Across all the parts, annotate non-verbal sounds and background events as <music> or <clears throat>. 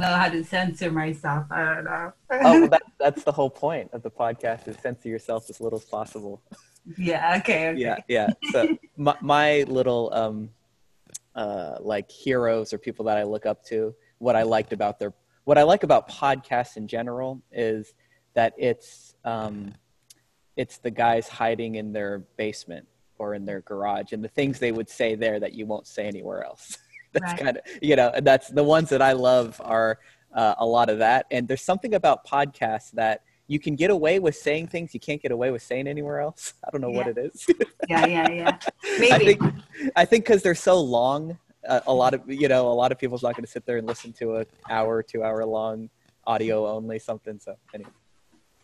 know how to censor myself. I don't know. oh, well, <laughs> that, that's the whole point of the podcast is censor yourself as little as possible. Yeah. Okay. okay. Yeah. Yeah. So <laughs> my, my little um, uh, like heroes or people that I look up to, what I liked about their, what I like about podcasts in general is that it's, um, it's the guys hiding in their basement or in their garage and the things they would say there that you won't say anywhere else. <laughs> <laughs> that's Right. kind of you know and that's the ones that I love are uh, a lot of that. And there's something about podcasts that you can get away with saying things you can't get away with saying anywhere else. <laughs> I don't know what it is. Yeah. Yeah. Yeah. <laughs> I Maybe. think I think because they're so long, uh, a lot of you know a lot of people's not going to sit there and listen to a hour, two hour long audio only something. So anyway,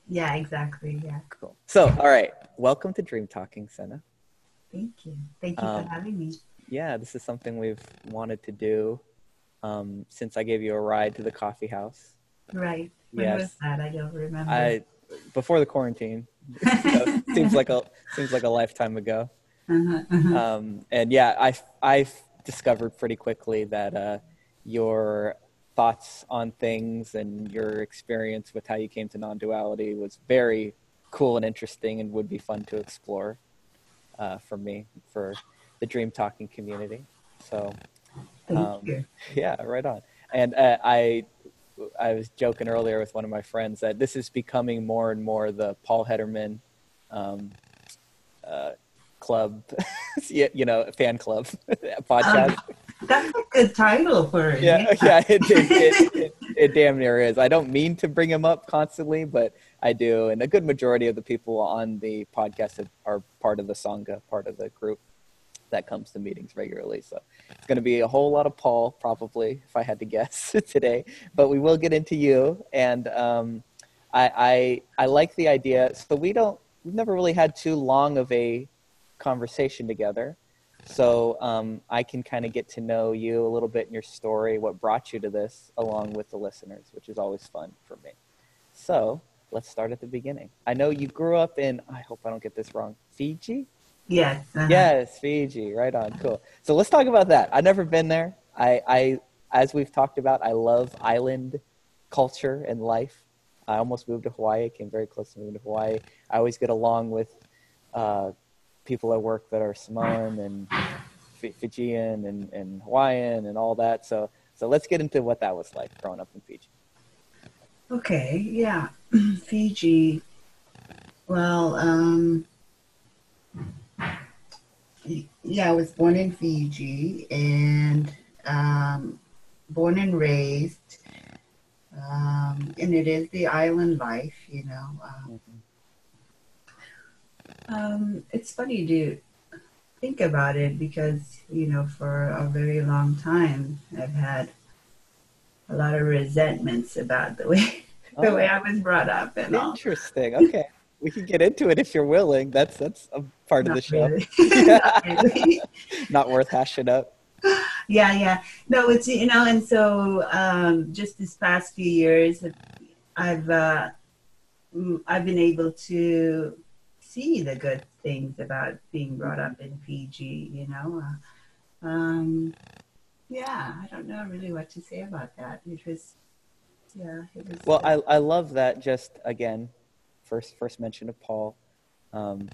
Yeah. Exactly. Yeah. cool. So all right, welcome to Dream Talking, Senna. Thank you. Thank you Um, for having me. Yeah, this is something we've wanted to do um, since I gave you a ride to the coffee house. Right. When yes. was that? I don't remember. I before the quarantine. <laughs> Seems like a seems like a lifetime ago. uh-huh, uh-huh. um, and yeah, I I discovered pretty quickly that uh, your thoughts on things and your experience with how you came to non-duality was very cool and interesting, and would be fun to explore uh, for me for the dream talking community. So um, <laughs> yeah, right on. And uh, I, I was joking earlier with one of my friends that this is becoming more and more the Paul Hedderman, um, uh, club, <laughs> you know, fan club <laughs> podcast. That's a good title for it. yeah, yeah, it, it, it, it, damn near is. I don't mean to bring him up constantly, but I do. And a good majority of the people on the podcast are part of the Sangha, part of the group that comes to meetings regularly. So it's going to be a whole lot of Paul, probably, if I had to guess <laughs> today. But we will get into you. And um, I, I, I like the idea. So we don't, we've never really had too long of a conversation together. So um, I can kind of get to know you a little bit in your story, what brought you to this, along with the listeners, which is always fun for me. So let's start at the beginning. I know you grew up in, I hope I don't get this wrong, Fiji? Yes. uh-huh. Yes, Fiji. Right on. Cool. So let's talk about that. I've never been there. I, I, as we've talked about, I love island culture and life. I almost moved to Hawaii. Came very close to moving to Hawaii. I always get along with uh, people at work that are Samoan and Fi- Fijian and, and Hawaiian and all that. So, so let's get into what that was like growing up in Fiji. Okay, yeah. <clears throat> Fiji. Well, um, yeah, I was born in Fiji and um, born and raised. Um, and it is the island life, you know. Um, um, it's funny to think about it because, you know, for a very long time, I've had a lot of resentments about the way <laughs> the way I was brought up and all. Interesting. Okay, we can get into it if you're willing. That's that's a part of the <laughs> <laughs> Not show. Not. Not worth hashing up. yeah, yeah. No, it's you know, and so um, just this past few years, I've uh, I've been able to see the good things about being brought up in Fiji. You know, uh, um, yeah. I don't know really what to say about that. It was, yeah, it was. Well, I, I love that. Just again, first first mention of Paul. Um,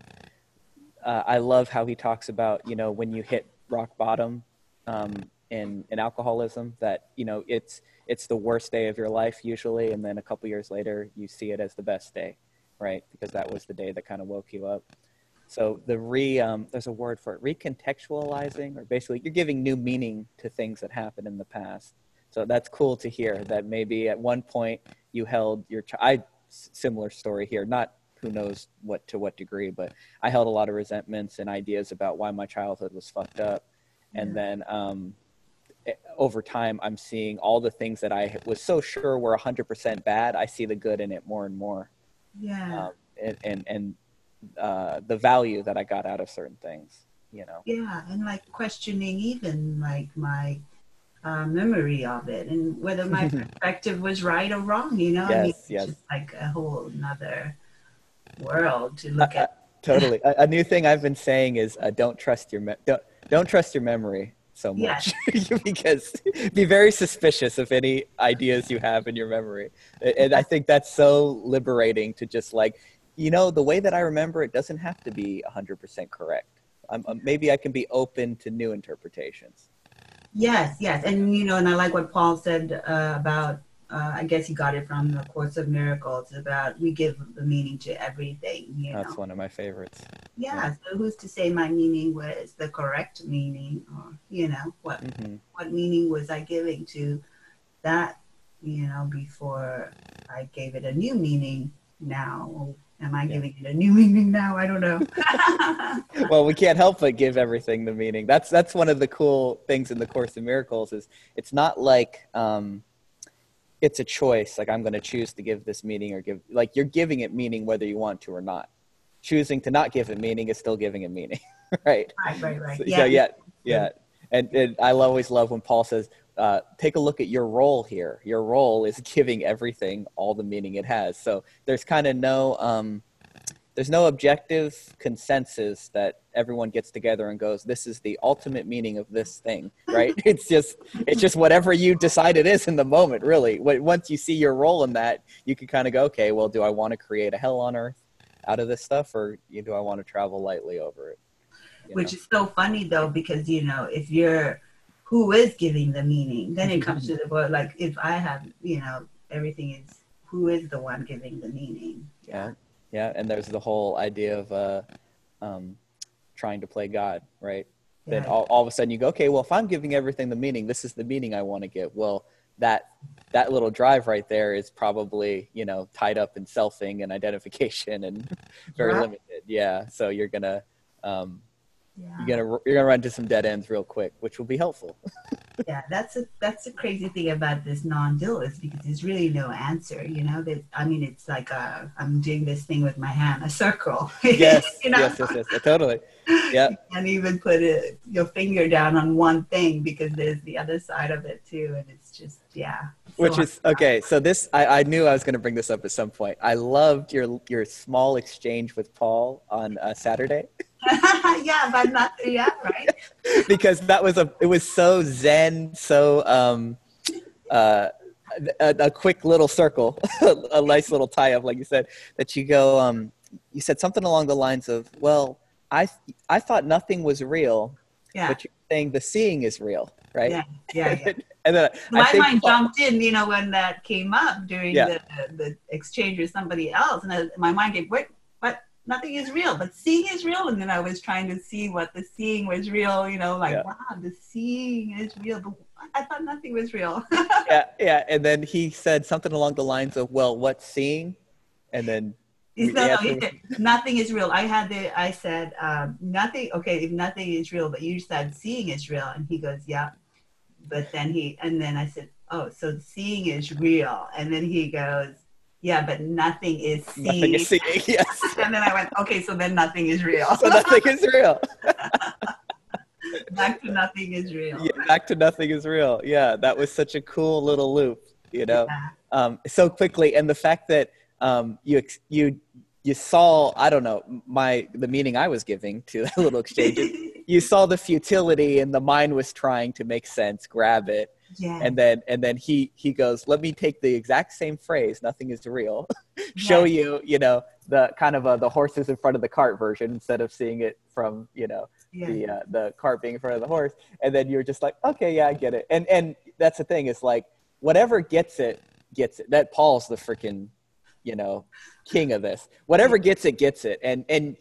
uh, I love how he talks about you know when you hit rock bottom um, in in alcoholism that you know it's it's the worst day of your life usually, and then a couple years later you see it as the best day, right? Because that was the day that kind of woke you up. So the re um, there's a word for it recontextualizing, or basically you're giving new meaning to things that happened in the past. So that's cool to hear that maybe at one point you held your ch- I similar story here, not who knows what to what degree, but I held a lot of resentments and ideas about why my childhood was fucked up, and then um, eh, over time I'm seeing all the things that I was so sure were 100% bad. I see the good in it more and more, yeah. um, and and, and uh, the value that I got out of certain things. You know. Yeah, and like questioning even like my uh, memory of it and whether my <laughs> perspective was right or wrong. You know, I mean, Yes, it's yes. just like a whole another world to look Uh, at. totally. A, a new thing I've been saying is uh, don't trust your me- don't don't trust your memory. so much <laughs> because be very suspicious of any ideas you have in your memory. And I think that's so liberating to just like, you know, the way that I remember it doesn't have to be 100% correct. I'm, um, maybe I can be open to new interpretations. Yes, yes. And, you know, and I like what Paul said uh, about uh, I guess he got it from the Course of Miracles about we give the meaning to everything. You That's know? one of my favorites. Yeah, yeah, So who's to say my meaning was the correct meaning, or you know what mm-hmm. what meaning was I giving to that? You know, before I gave it a new meaning. Now, am I yeah. giving it a new meaning now? I don't know. <laughs> well, we can't help but give everything the meaning. That's that's one of the cool things in the Course of Miracles is it's not like. Um, it's a choice. Like I'm going to choose to give this meaning or give like you're giving it meaning whether you want to or not. Choosing to not give it meaning is still giving it meaning, <laughs> right? Right, right, right. So, yeah. So yeah, yeah. And, and I always love when Paul says, uh, "Take a look at your role here. Your role is <laughs> giving everything all the meaning it has." So there's kind of no um, there's no objective consensus that everyone gets together and goes this is the ultimate meaning of this thing <laughs> right <laughs> it's just it's just whatever you decide it is in the moment really once you see your role in that you can kind of go okay well do i want to create a hell on earth out of this stuff or do i want to travel lightly over it you which know? is so funny though because you know if you're who is giving the meaning. Then it comes to the word like if i have you know everything is who is the one giving the meaning? Yeah. Yeah and there's the whole idea of uh, um, trying to play god right? Yeah. then all, all of a sudden you go okay well if i'm giving everything the meaning this is the meaning i want to give well that that little drive right there is probably you know tied up in selfing and identification and <laughs> very right. limited. Yeah so you're gonna um, yeah. you're gonna you're gonna run into some dead ends real quick which will be helpful <laughs> yeah, that's a that's the crazy thing about this non-dualist because there's really no answer. You know, that I mean, it's like i am doing this thing with my hand, a circle. <laughs> Yes, <laughs> you know? yes, yes, yes, totally. Yeah, and even put a, your finger down on one thing because there's the other side of it too, and it's just yeah. Which is okay. So this, I, I knew I was going to bring this up at some point. I loved your your small exchange with Paul on uh, Saturday. <laughs> yeah, but not yeah, right. <laughs> because that was a it was so zen, so um, uh, a, a quick little circle, <laughs> a nice little tie up, like you said. That you go, um, you said something along the lines of, "Well, I I thought nothing was real, yeah. but you're saying the seeing is real, right?" Yeah, yeah. yeah. and then my mind jumped in, you know, when that came up during yeah. the, the exchange with somebody else, and I, my mind gave, "Wait, nothing is real, but seeing is real. And then I was trying to see what the seeing was real, you know, like, yeah. wow, the seeing is real. But I thought nothing was real. <laughs> yeah, yeah. And then he said something along the lines of, well, what's seeing? And then no, no, nothing is real. I had the, I said, um, nothing, okay, if nothing is real, but you said seeing is real. And he goes, yeah. But then he, and then I said, oh, so seeing is real. And then he goes, yeah, but nothing is seen. Nothing is seen, <laughs> yes. <laughs> and then I went, okay, so then nothing is real. so nothing is real. <laughs> back to nothing is real. Yeah, back to nothing is real. Yeah, that was such a cool little loop, you know, yeah. um, so quickly. And the fact that um, you, you, you saw, I don't know, my, the meaning I was giving to that little exchange. you saw the futility and the mind was trying to make sense, grab it yeah. And then and then he he goes, let me take the exact same phrase, nothing is real, <laughs> show yeah. you you know the kind of uh, the horses in front of the cart version instead of seeing it from you know yeah. the uh, the cart being in front of the horse, and then you're just like, okay, yeah, I get it. And and that's the thing is like whatever gets it gets it. That Paul's the freaking you know king of this. Whatever gets it gets it, and and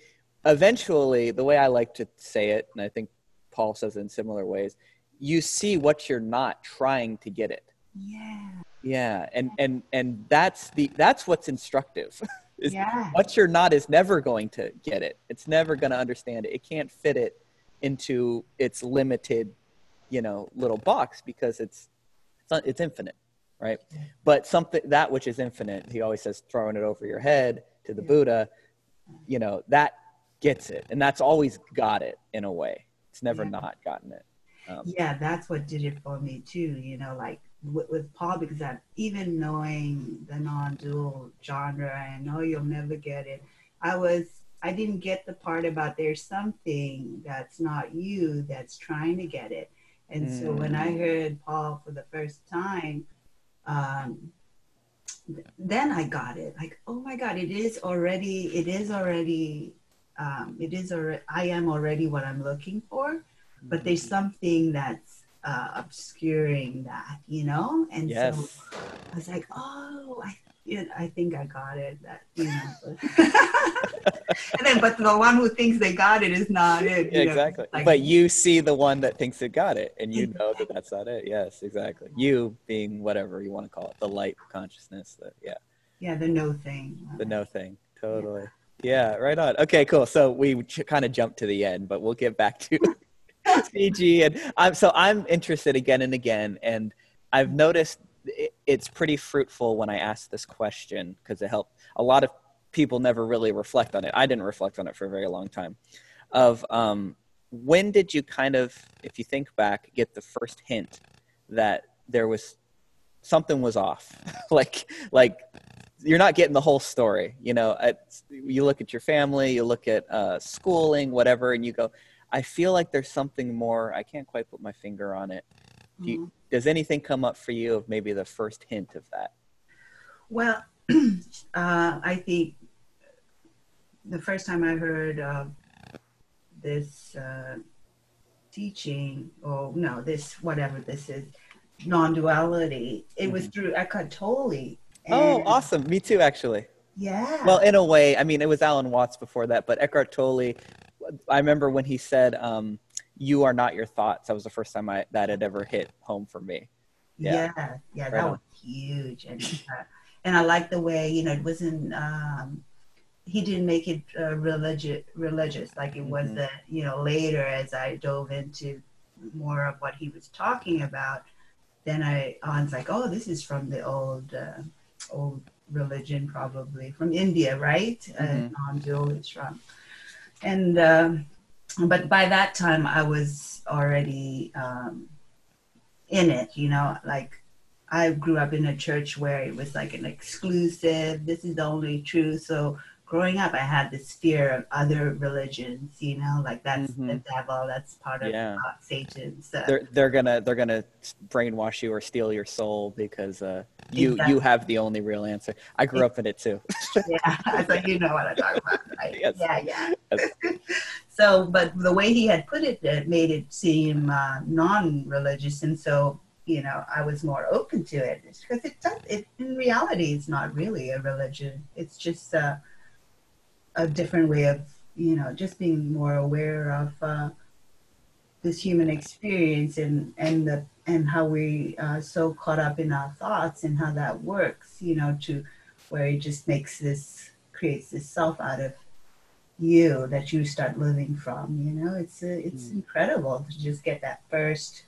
eventually the way I like to say it, and I think Paul says it in similar ways you see what you're not trying to get it. Yeah. Yeah and and and that's the that's what's instructive <laughs> is yeah. what you're not is never going to get it. It's never going to understand it. It can't fit it into its limited you know little box because it's it's, it's infinite right? But something that which is infinite he always says throwing it over your head to the yeah. buddha you know that gets it and that's always got it in a way. It's never yeah. not gotten it um, yeah, that's what did it for me too. You know, like with, with Paul, because I, even knowing the non-dual genre, I know you'll never get it. I was, I didn't get the part about there's something that's not you that's trying to get it, And so when I heard Paul for the first time, um, th- then I got it. Like, oh my God, it is already, it is already, um, it is already, I am already what I'm looking for, but there's something that's uh, obscuring that, you know? And Yes. so I was like, oh, I, yeah, I think I got it. That, you know. <laughs> and then, but the one who thinks they got it is not it. you know? exactly. Like, but you see the one that thinks it got it, and you know that that's not it. Yes, exactly. You being whatever you want to call it, the light consciousness. That yeah, yeah, the no thing. the no thing. Totally. Yeah, right on. Okay, cool. So we ch- kind of jumped to the end, but we'll get back to <laughs> <laughs> Fiji. And I'm so I'm interested again and again, and I've noticed it- it's pretty fruitful when I ask this question because it helped. A lot of people never really reflect on it. I didn't reflect on it for a very long time. Of um, when did you kind of, if you think back, get the first hint that there was something was off, <laughs> like like you're not getting the whole story. You know, you look at your family, you look at uh, schooling, whatever, and you go, I feel like there's something more. I can't quite put my finger on it. Do you, Mhm. does anything come up for you of maybe the first hint of that? Well, <clears throat> uh, I think the first time I heard of this uh, teaching, or no, this whatever this is, non-duality, it was through Eckhart Tolle. Oh, awesome! Me too, actually. Yeah. Well, in a way, I mean, it was Alan Watts before that, but Eckhart Tolle. I remember when he said, um, "You are not your thoughts." That was the first time I that had ever hit home for me. yeah, yeah. yeah, Right that on. was huge, and uh, and I like the way you know it wasn't. Um, he didn't make it uh, religious, religious like it was. Mhm. The you know later as I dove into more of what he was talking about, then I, I was like, oh, this is from the old, uh, old religion, probably from India, right? Mhm. Uh, non-dual is from, and um, but by that time I was already um, in it, you know, like I grew up in a church where it was like an exclusive, this is the only truth. So growing up, I had this fear of other religions, you know, like that's the Mhm. devil, that's part of Yeah. uh, Satan's. Uh, They're they're gonna they're gonna brainwash you or steal your soul because uh, you Exactly. you have the only real answer. I grew up in it too. <laughs> yeah, so you know what I'm talking about, right? <laughs> Yes. Yeah, yeah. Yes. <laughs> so, but the way he had put it, it made it seem uh, non-religious, and so you know, I was more open to it because it does. It in reality, it's not really a religion. It's just uh, a different way of you know just being more aware of uh, this human experience and and the and how we are so caught up in our thoughts and how that works. You know, to where it just makes this creates this self out of you that you start living from. You know, it's uh, it's Mm. incredible to just get that first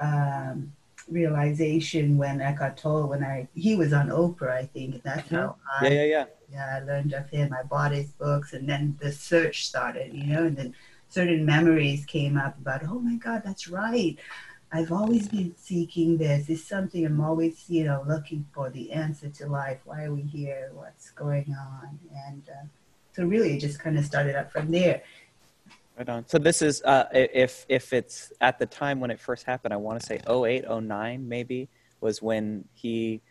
um, realization when Eckhart Tolle, when I he was on Oprah, I think, and that's how Yeah, I yeah, yeah. yeah, I learned of him. I bought his books, and then the search started, you know, and then certain memories came up about, oh my God, that's right. I've always been seeking this. It's something I'm always, you know, looking for the answer to life. Why are we here? What's going on? And uh, so really, it just kind of started up from there. Right on. So this is uh, if if it's at the time when it first happened, I want to say 08, 09 maybe was when he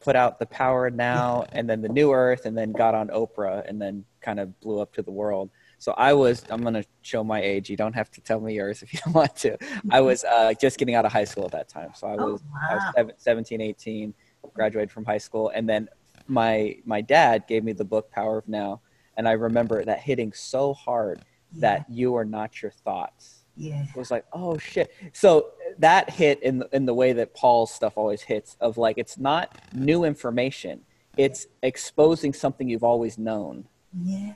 put out the Power Now and then the New Earth and then got on Oprah and then kind of blew up to the world. So I was I'm gonna show my age. You don't have to tell me yours if you don't <laughs> want to. I was uh, just getting out of high school at that time, so I Oh, was I was seven- 17, 18, graduated from high school, and then my my dad gave me the book Power of Now, and I remember that hitting so hard that you are not your thoughts. Yeah. It was like, oh shit. So that hit in the, in the way that Paul's stuff always hits of like it's not new information. It's exposing something you've always known, Yeah.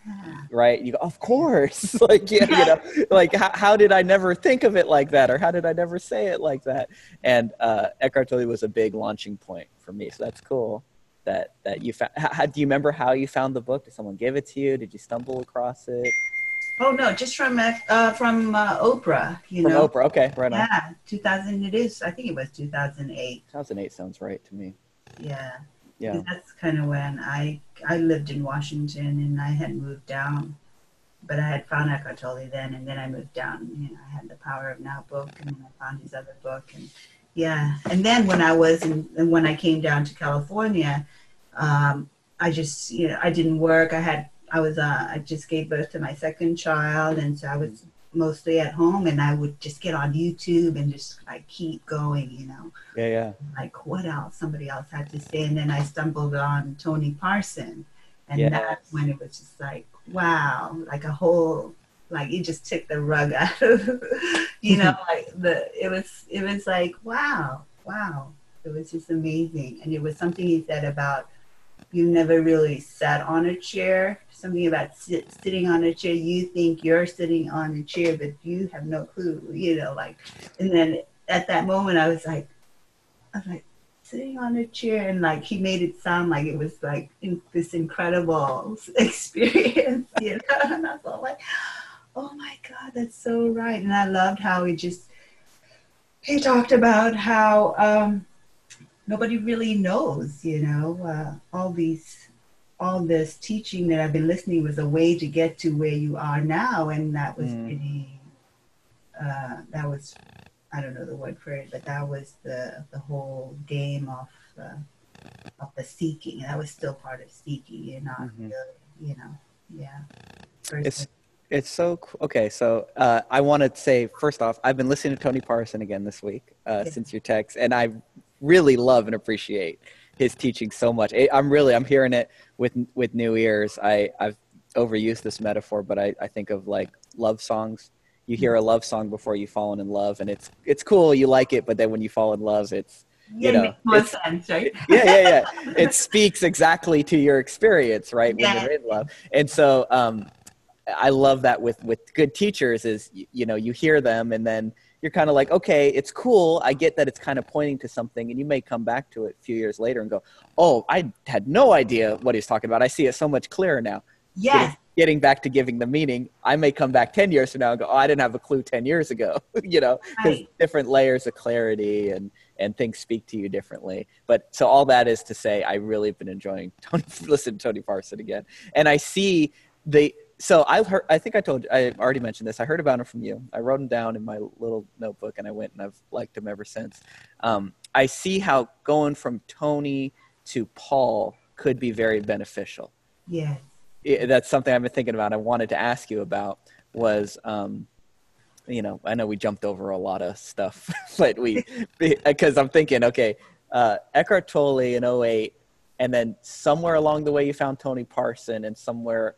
right? You go, of course. <laughs> like yeah, you know, <laughs> like how, how did I never think of it like that, or how did I never say it like that? And uh, Eckhart Tolle was a big launching point for me. So that's cool. That that you found. How, do you remember how you found the book? Did someone give it to you? Did you stumble across it Oh no, just from uh, from uh, Oprah. You from know. Oprah? Okay, right on. Yeah, 2000. It is. I think it was 2008. 2008 sounds right to me. Yeah. Yeah. That's kind of when I I lived in Washington and I had moved down but I had found Eckhart Tolle then, and then I moved down. You know, I had the Power of Now book, and then I found his other book, and yeah. And then when I was in, and when I came down to California, um, I just you know I didn't work. I had I was uh, I just gave birth to my second child, and so I was mostly at home, and I would just get on YouTube and just like keep going, you know. Yeah, yeah. Like what else? Somebody else had to say, and then I stumbled on Tony Parson, and Yes. that's when it was just like wow, like a whole like it just took the rug <laughs> out of you know <laughs> like the it was it was like wow wow it was just amazing and it was something he said about you never really sat on a chair. Something about sit, sitting on a chair you think you're sitting on a chair but you have no clue you know like and then at that moment i was like i was like sitting on a chair and like he made it sound like it was like in, this incredible <laughs> experience <laughs> you know and i was all like oh my god that's so right and i loved how he just he talked about how um nobody really knows you know uh, all these all this teaching that i've been listening was a way to get to where you are now and that was Mm. pretty uh that was i don't know the word for it but that was the the whole game of uh, of the seeking that was still part of seeking you're not Mhm. really you know yeah It's it's so co- okay. So uh, I want to say first off, I've been listening to Tony Parson again this week uh, since your text, and I really love and appreciate his teaching so much. I- I'm really I'm hearing it with with new ears. I I've overused this metaphor, but I, I think of like love songs. You hear a love song before you've fallen in love, and it's it's cool, you like it, but then when you fall in love, it's yeah, you know, it makes more sense right <laughs> yeah, yeah, yeah. It speaks exactly to your experience, right? When Yeah. you're in love. And so um, I love that with, with good teachers is, you know, you hear them and then you're kind of like, okay, it's cool. I get that it's kind of pointing to something and you may come back to it a few years later and go, oh, I had no idea what he's talking about. I see it so much clearer now. yes Getting back to giving the meaning, I may come back 10 years from now and go, oh, I didn't have a clue 10 years ago, <laughs> you know, because Right. different layers of clarity and, and things speak to you differently. But so all that is to say, I really have been enjoying <laughs> Tony, listen to Tony Parson again. And I see the, so I've heard, I think I told you, I already mentioned this. I heard about him from you. I wrote him down in my little notebook and I went and I've liked him ever since. Um, I see how going from Tony to Paul could be very beneficial yes it, that's something I've been thinking about. I wanted to ask you about was, um, you know, I know we jumped over a lot of stuff, <laughs> but we because I'm thinking, okay, uh, Eckhart Tolle in 08, and then somewhere along the way you found Tony Parson, and somewhere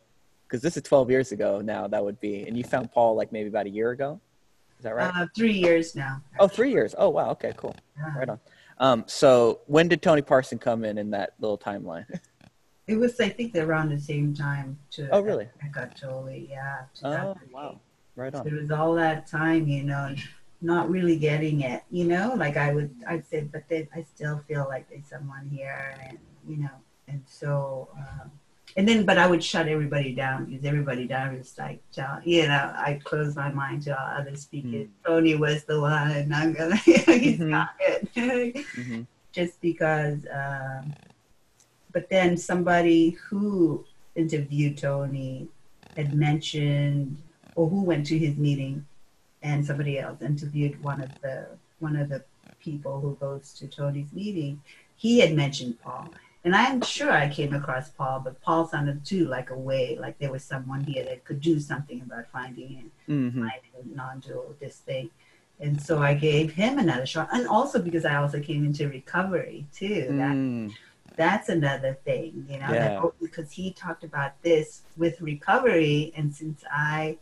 because this is 12 years ago now that would be, and you found Paul like maybe about a year ago. Is that right? uh, three years now oh, three years. Oh, wow. Okay, cool. Yeah. Right on. Um, so when did Tony Parson come in in that little timeline? <laughs> It was, I think, around the same time to Oh, really? i got Tolle, yeah. Oh, wow. Right on. There was all that time, you know, not really getting it, you know. Like I would, i said but then I still feel like there's someone here, and you know, and so, um, and then, but I would shut everybody down because everybody down was like, tell- you know, I closed my mind to all other speakers. Tony was the one. I'm gonna, <laughs> he's Mhm. not it. hmm <laughs> just because. Um, but then somebody who interviewed Tony had mentioned, or who went to his meeting, and somebody else interviewed one of the one of the people who goes to Tony's meeting. He had mentioned Paul, and I'm sure I came across Paul, but Paul sounded too like a way, like there was someone here that could do something about finding him hmm finding non-dual this thing. And so I gave him another shot. And also because I also came into recovery too. That Mm. that's another thing, you know, Yeah. that, oh, because he talked about this with recovery. And since I,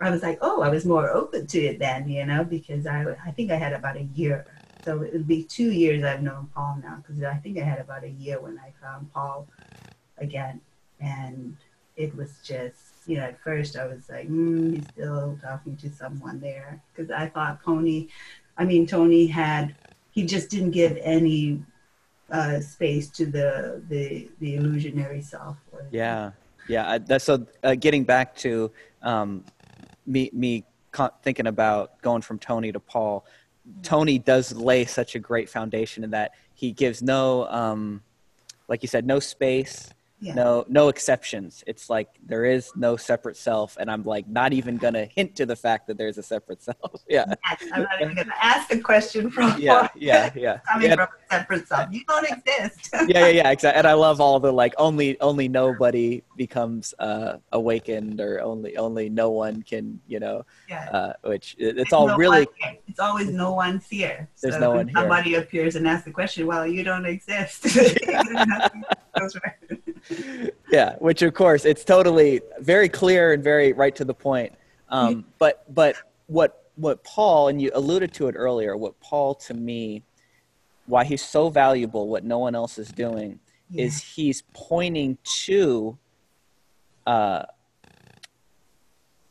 I was like, oh, I was more open to it then, you know, because I, I think I had about a year. So it would be two years I've known Paul now, because I think I had about a year when I found Paul again. And it was just, you know, at first I was like, mm, he's still talking to someone there. Because I thought Tony, I mean, Tony had, he just didn't give any uh, space to the, the, the illusionary self. Yeah, yeah. I, that's so. Uh, getting back to um, me, me thinking about going from Tony to Paul. Tony does lay such a great foundation in that he gives no, um, like you said, no space. Yeah. no no exceptions it's like there is no separate self and i'm like not even gonna hint to the fact that there's a separate <laughs> self yeah Yes, I'm not even to ask a question from <laughs> yeah yeah yeah <laughs> coming yeah, from a separate self. You don't exist. yeah, yeah, yeah, exactly. And I love all the like only only nobody becomes uh awakened or only only no one can, you know, Yeah. uh which it- it's There's all no really. It's always no one's here. There's So no one here. Somebody appears and asks the question. Well, you don't exist. Right. <laughs> yeah, which of course it's totally very clear and very right to the point. Um but but what what Paul and you alluded to it earlier, what Paul to me why he's so valuable what no one else is doing Yeah. is he's pointing to uh,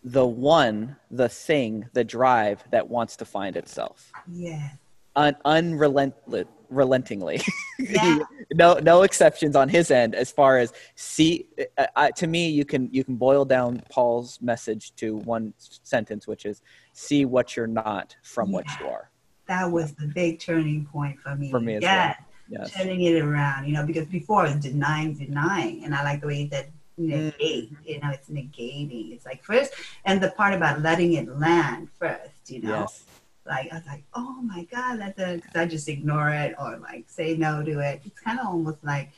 the one, the thing, the drive that wants to find itself, yeah. An unrelentless, relentingly. <laughs> Yeah. no, no exceptions on his end as far as see. Uh, I, to me, you can you can boil down Paul's message to one sentence, which is see what you're not from what you are. That was the big turning point for me. For me as yeah. Yes. Turning it around, you know, because before it was denying, denying, and I like the way said negate. You know, it's negating. It's like first, and the part about letting it land first. You know, Yes. Like I was like, oh my god, that's a because I just ignore it or like say no to it. It's kind of almost like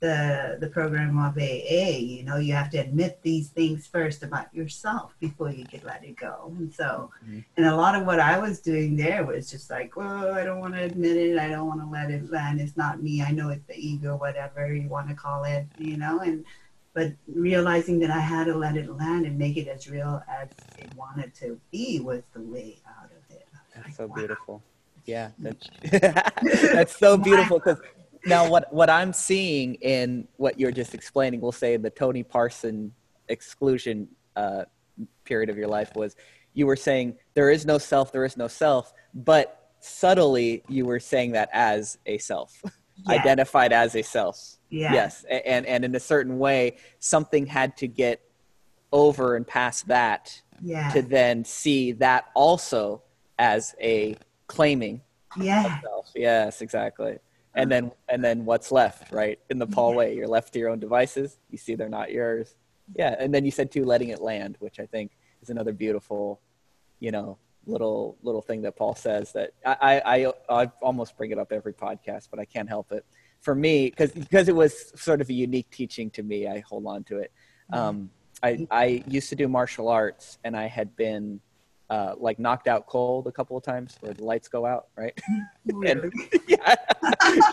the the program of AA. You know, you have to admit these things first about yourself before you can let it go. And so, Mhm. and a lot of what I was doing there was just like, well, I don't want to admit it. I don't want to let it land. It's not me. I know it's the ego, whatever you want to call it. You know, and but realizing that I had to let it land and make it as real as it wanted to be was the way out of it. I was <laughs> <laughs> That's so wow. beautiful. Yeah, that's, that's so beautiful. Because now, what what I'm seeing in what you're just explaining, we'll say the Tony Parson exclusion uh, period of your life was, you were saying there is no self, there is no self, but subtly you were saying that as a self, <laughs> Yeah. identified as a self. Yeah. Yes, and and in a certain way, something had to get over and past that Yeah. to then see that also as a claiming yeah. self. Yes, exactly. And then and then what's left, right? In the Paul way, you're left to your own devices. You see they're not yours. Yeah, and then you said too, letting it land, which I think is another beautiful, you know, little little thing that Paul says that I I I, I almost bring it up every podcast, but I can't help it. For me, because because it was sort of a unique teaching to me, I hold on to it. Um, I I used to do martial arts, and I had been uh, like knocked out cold a couple of times where the lights go out, right? <laughs> Really? <laughs> yeah.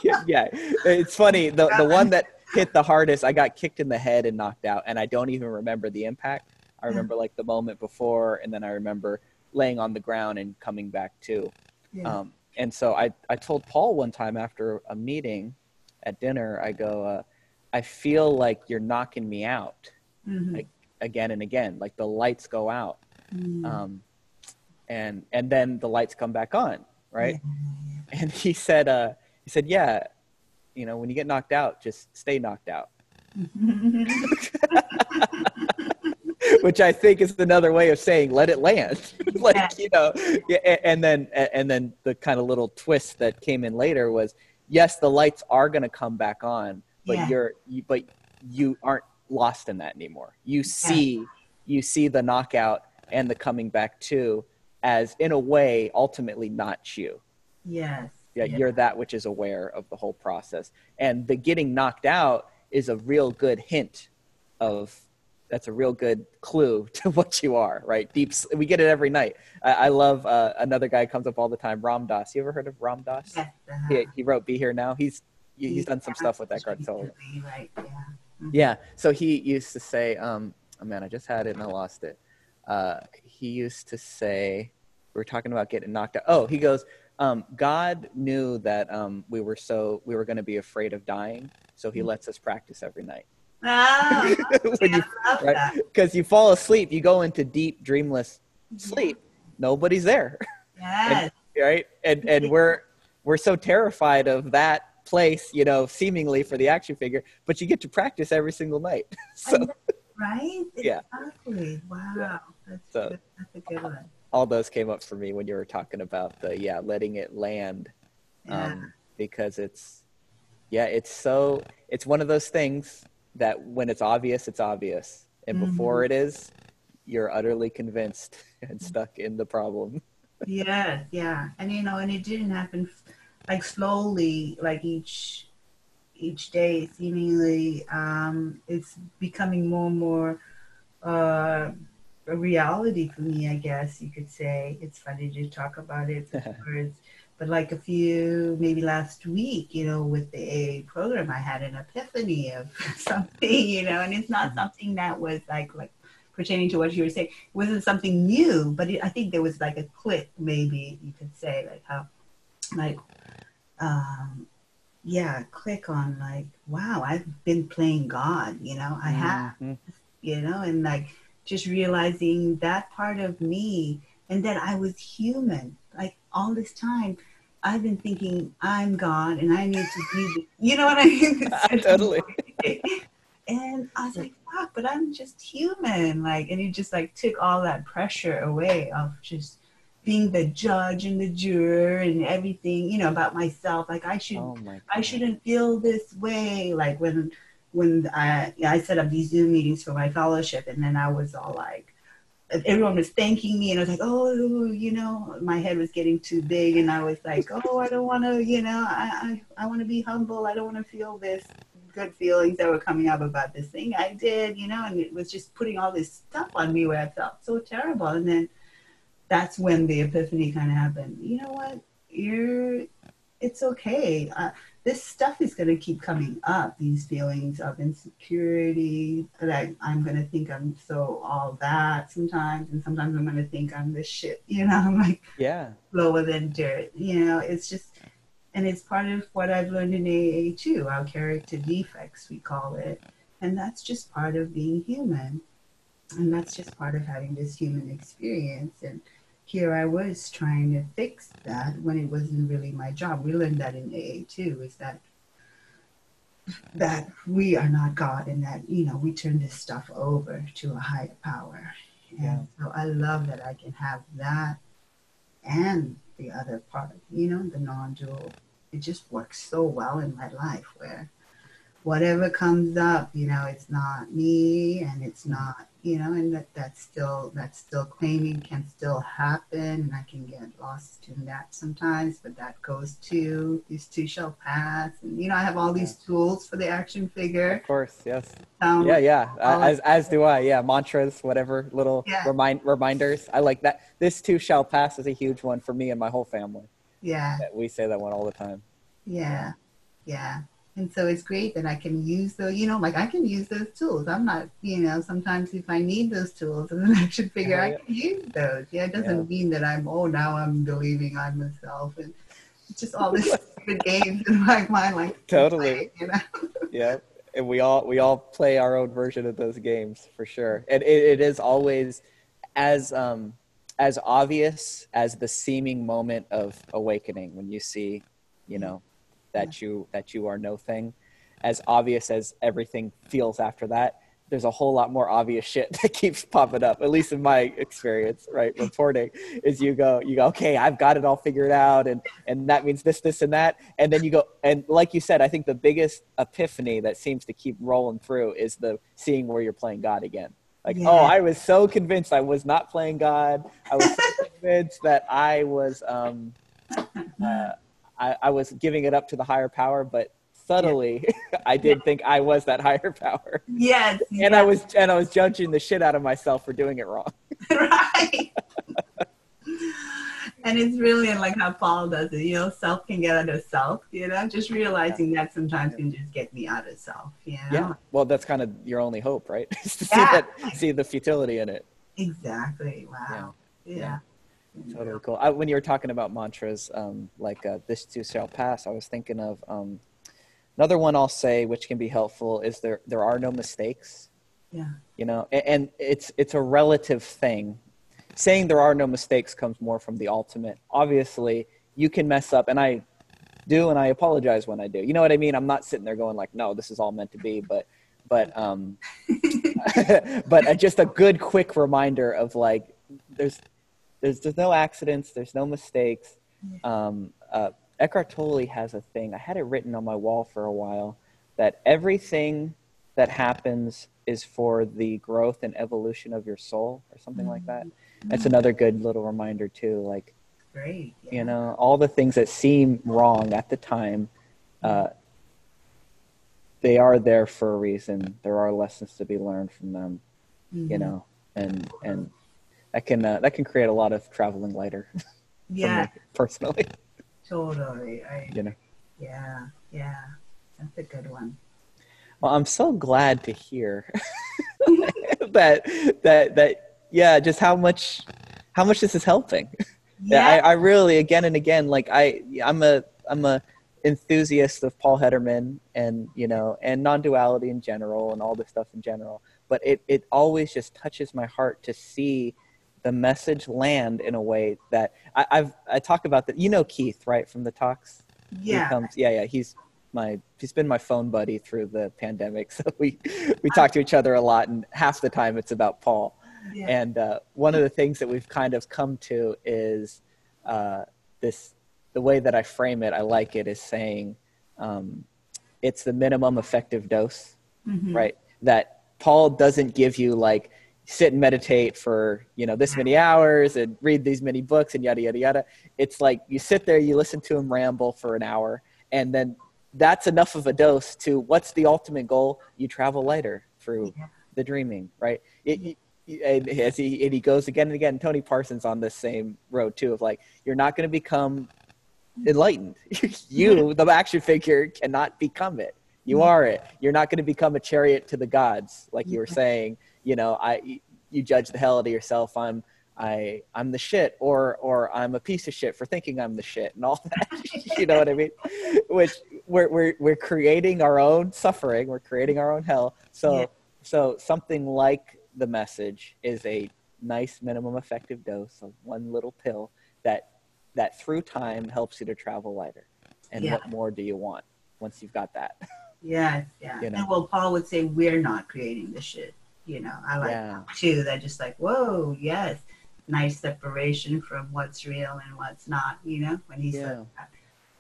<laughs> yeah, it's funny. The the one that hit the hardest, I got kicked in the head and knocked out, and I don't even remember the impact. I remember like the moment before, and then I remember laying on the ground and coming back to. Yeah. Um, and so I I told Paul one time after a meeting at dinner, I go, uh, I feel like you're knocking me out Mhm. like, again and again, like the lights go out, Mm. um, and and then the lights come back on, right? Yeah, <laughs> and he said uh he said yeah you know when you get knocked out just stay knocked out <laughs> which i think is another way of saying let it land <laughs> like Yeah. you know yeah, and then and then the kind of little twist that came in later was yes the lights are going to come back on but Yeah. you're you, but you aren't lost in that anymore you see you see the knockout and the coming back to as in a way ultimately not you yes. yeah, you're that which is aware of the whole process and the getting knocked out is a real good hint of that's a real good clue <laughs> to what you are right deep we get it every night i, I love uh, another guy comes up all the time ram dass you ever heard of ram dass Yes, uh-huh. he, he wrote be here now he's he- he's done some Yeah, stuff with that Eckhart what Tolle. he could be, Right. Yeah. Yeah. So he used to say, um, oh man, I just had it and I lost it. Uh, he used to say, we were talking about getting knocked out. Oh, he goes, um, God knew that um, we were so we were going to be afraid of dying, so He lets us practice every night. Oh, <laughs> When you- I love right? that. Because you fall asleep, you go into deep, dreamless sleep. Nobody's there, <laughs> Yes. right? And and we're we're so terrified of that place, you know, seemingly for the action figure, but you get to practice every single night. <laughs> so. Right? Yeah. Exactly. Wow. That's, So- good. That's a good one. all those came up for me when you were talking about the yeah letting it land Yeah. um, because it's yeah it's so it's one of those things that when it's obvious, it's obvious, and Mhm. before it is, you're utterly convinced <laughs> and stuck in the problem. Yeah, yeah, and you know, and it didn't happen like slowly, like each each day. Seemingly, um, it's becoming more and more uh, a reality for me. I guess you could say. It's funny to talk about it <laughs> words, but like a few, maybe last week, you know, with the AA program, I had an epiphany of <laughs> something, you know, and it's not Mhm. something that was like like pertaining to what you were saying. It wasn't something new, but it, I think there was like a click, maybe you could say, like how, like, um, yeah, click on like, wow, I've been playing God, you know, I have, Mhm. you know, and like just realizing that part of me and that I was human, like all this time. I've been thinking I'm God and I need to be, the, you know what I mean? <laughs> <laughs> Totally. And I was like, fuck, but I'm just human. Like, and it just like took all that pressure away of just being the judge and the juror and everything, you know, about myself. Like I should, Oh I shouldn't feel this way. Like when, when I, I set up these Zoom meetings for my fellowship, and then I was all like, everyone was thanking me, and I was like, oh, you know, my head was getting too big, and I was like, oh, I don't want to, you know, I, I, I want to be humble. I don't want to feel this good feelings that were coming up about this thing I did, you know, and it was just putting all this stuff on me where I felt so terrible. And then that's when the epiphany kind of happened. You know what? You're, it's okay. Uh, this stuff is going to keep coming up. These feelings of insecurity that I, I'm going to think I'm so all that sometimes, and sometimes I'm going to think I'm this shit. <laughs> You know, I'm like Yeah. lower than dirt. You know, it's just, and it's part of what I've learned in AA too, our character defects, we call it. And that's just part of being human. And that's just part of having this human experience. And here I was trying to fix that when it wasn't really my job. We learned that in AA too, is that that we are not God and that, you know, we turn this stuff over to a higher power. And Yeah. so I love that I can have that and the other part, you know, the non dual. It just works so well in my life where whatever comes up, you know, it's not me and it's not, you know, and that that's still that's still claiming can still happen and I can get lost in that sometimes, but that goes to These too shall pass. And you know, I have all these tools for the action figure. Of course. Yes. Um, Yeah. Yeah. As as do I. Yeah. Mantras, whatever little Yeah. remind reminders. I like that. This too shall pass is a huge one for me and my whole family. yeah. We say that one all the time. Yeah, yeah. And so it's great that I can use those, you know, like I can use those tools. I'm not, you know, sometimes if I need those tools <laughs> then I should figure, Yeah, I yeah. can use those. Yeah, it doesn't Yeah. mean that I'm, oh, now I'm believing I'm myself. And just all this <laughs> stupid games in my mind, like, <laughs> Totally. play, you know? yeah and we all we all play our own version of those games for sure and it, it is always as um as obvious as the seeming moment of awakening when you see you know that you that you are no thing. As obvious as everything feels after that there's a whole lot more obvious shit <laughs> that keeps popping up at least in my experience right reporting is you go you go okay i've got it all figured out and and that means this this and that. And then you go and like you said i think the biggest epiphany that seems to keep rolling through is the seeing where you're playing god again. Like Yeah. oh i was so convinced i was not playing god. I was so <laughs> convinced that i was um uh, I, I was giving it up to the higher power but subtly <laughs> i did think i was that higher <laughs> power Yes. and i was and i was judging the shit out of myself for doing it wrong <laughs> right. and it's really like how Paul does it. You know, self can get out of self. You know, just realizing that sometimes can just get me out of self. You know? yeah well that's kind of your only hope right to see Yeah. that see the futility in it Exactly. Wow. Yeah. Totally cool. I, when you were talking about mantras, um, like uh, "This too shall pass," I was thinking of um, another one. I'll say, which can be helpful, is there there are no mistakes. Yeah. You know, and, and it's it's a relative thing. Saying there are no mistakes comes more from the ultimate. Obviously, you can mess up, and I do, and I apologize when I do. You know what I mean? I'm not sitting there going like, "No, this is all meant to be," but but um, <laughs> but uh, just a good quick reminder of like there's there's there's no accidents there's no mistakes um, uh, Eckhart Tolle has a thing I had it written on my wall for a while that everything that happens is for the growth and evolution of your soul or something like that. That's another good little reminder too. Like, Great. yeah. you know, all the things that seem wrong at the time, uh, they are there for a reason. There are lessons to be learned from them, you Mhm. know, and and that can uh, that can create a lot of traveling lighter <laughs> Yeah, personally. totally. I, You know. Yeah, yeah. That's a good one. Well, I'm so glad to hear <laughs> that that that yeah, just how much how much this is helping. Yeah, I, I really again and again like I I'm a I'm a enthusiast of Paul Hedderman and you know and non-duality in general and all this stuff in general. But it it always just touches my heart to see the message land in a way that I, I've I talk about that. You know Keith right from the talks. Yeah. comes, yeah, yeah. He's my he's been my phone buddy through the pandemic, <laughs> so we we talk to each other a lot, and half the time it's about Paul. yeah. And uh, one of the things that we've kind of come to is uh, this the way that I frame it. I like it is saying um, it's the minimum effective dose, Mhm. right? That Paul doesn't give you like sit and meditate for you know this many hours and read these many books and yada yada yada. It's like you sit there, you listen to him ramble for an hour, and then that's enough of a dose to what's the ultimate goal? You travel lighter through Yeah. the dreaming, right? It, and as he and he goes again and again. Tony Parsons on this same road too of like you're not going to become enlightened. <laughs> you, the action figure, cannot become it. You are it. You're not going to become a chariot to the gods, like you were saying. You know, I you judge the hell out of yourself. I'm I I'm the shit, or or I'm a piece of shit for thinking I'm the shit, and all <laughs> that. you know what I mean? Which we're we're we're creating our own suffering. We're creating our own hell. So Yeah. so something like the message is a nice minimum effective dose of one little pill that that through time helps you to travel lighter. And Yeah. what more do you want once you've got that? Yes, yeah. You know. And well, Paul would say, we're not creating the shit. You know, I like Yeah. that too. That just like, whoa, yes. Nice separation from what's real and what's not, you know, when he Yeah. said that.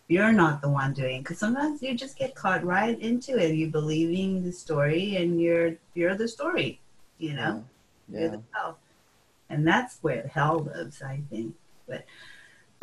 You're not the one doing because sometimes you just get caught right into it. You believing the story and you're you're the story, you know. You're Yeah. the hell. And that's where hell lives, I think. But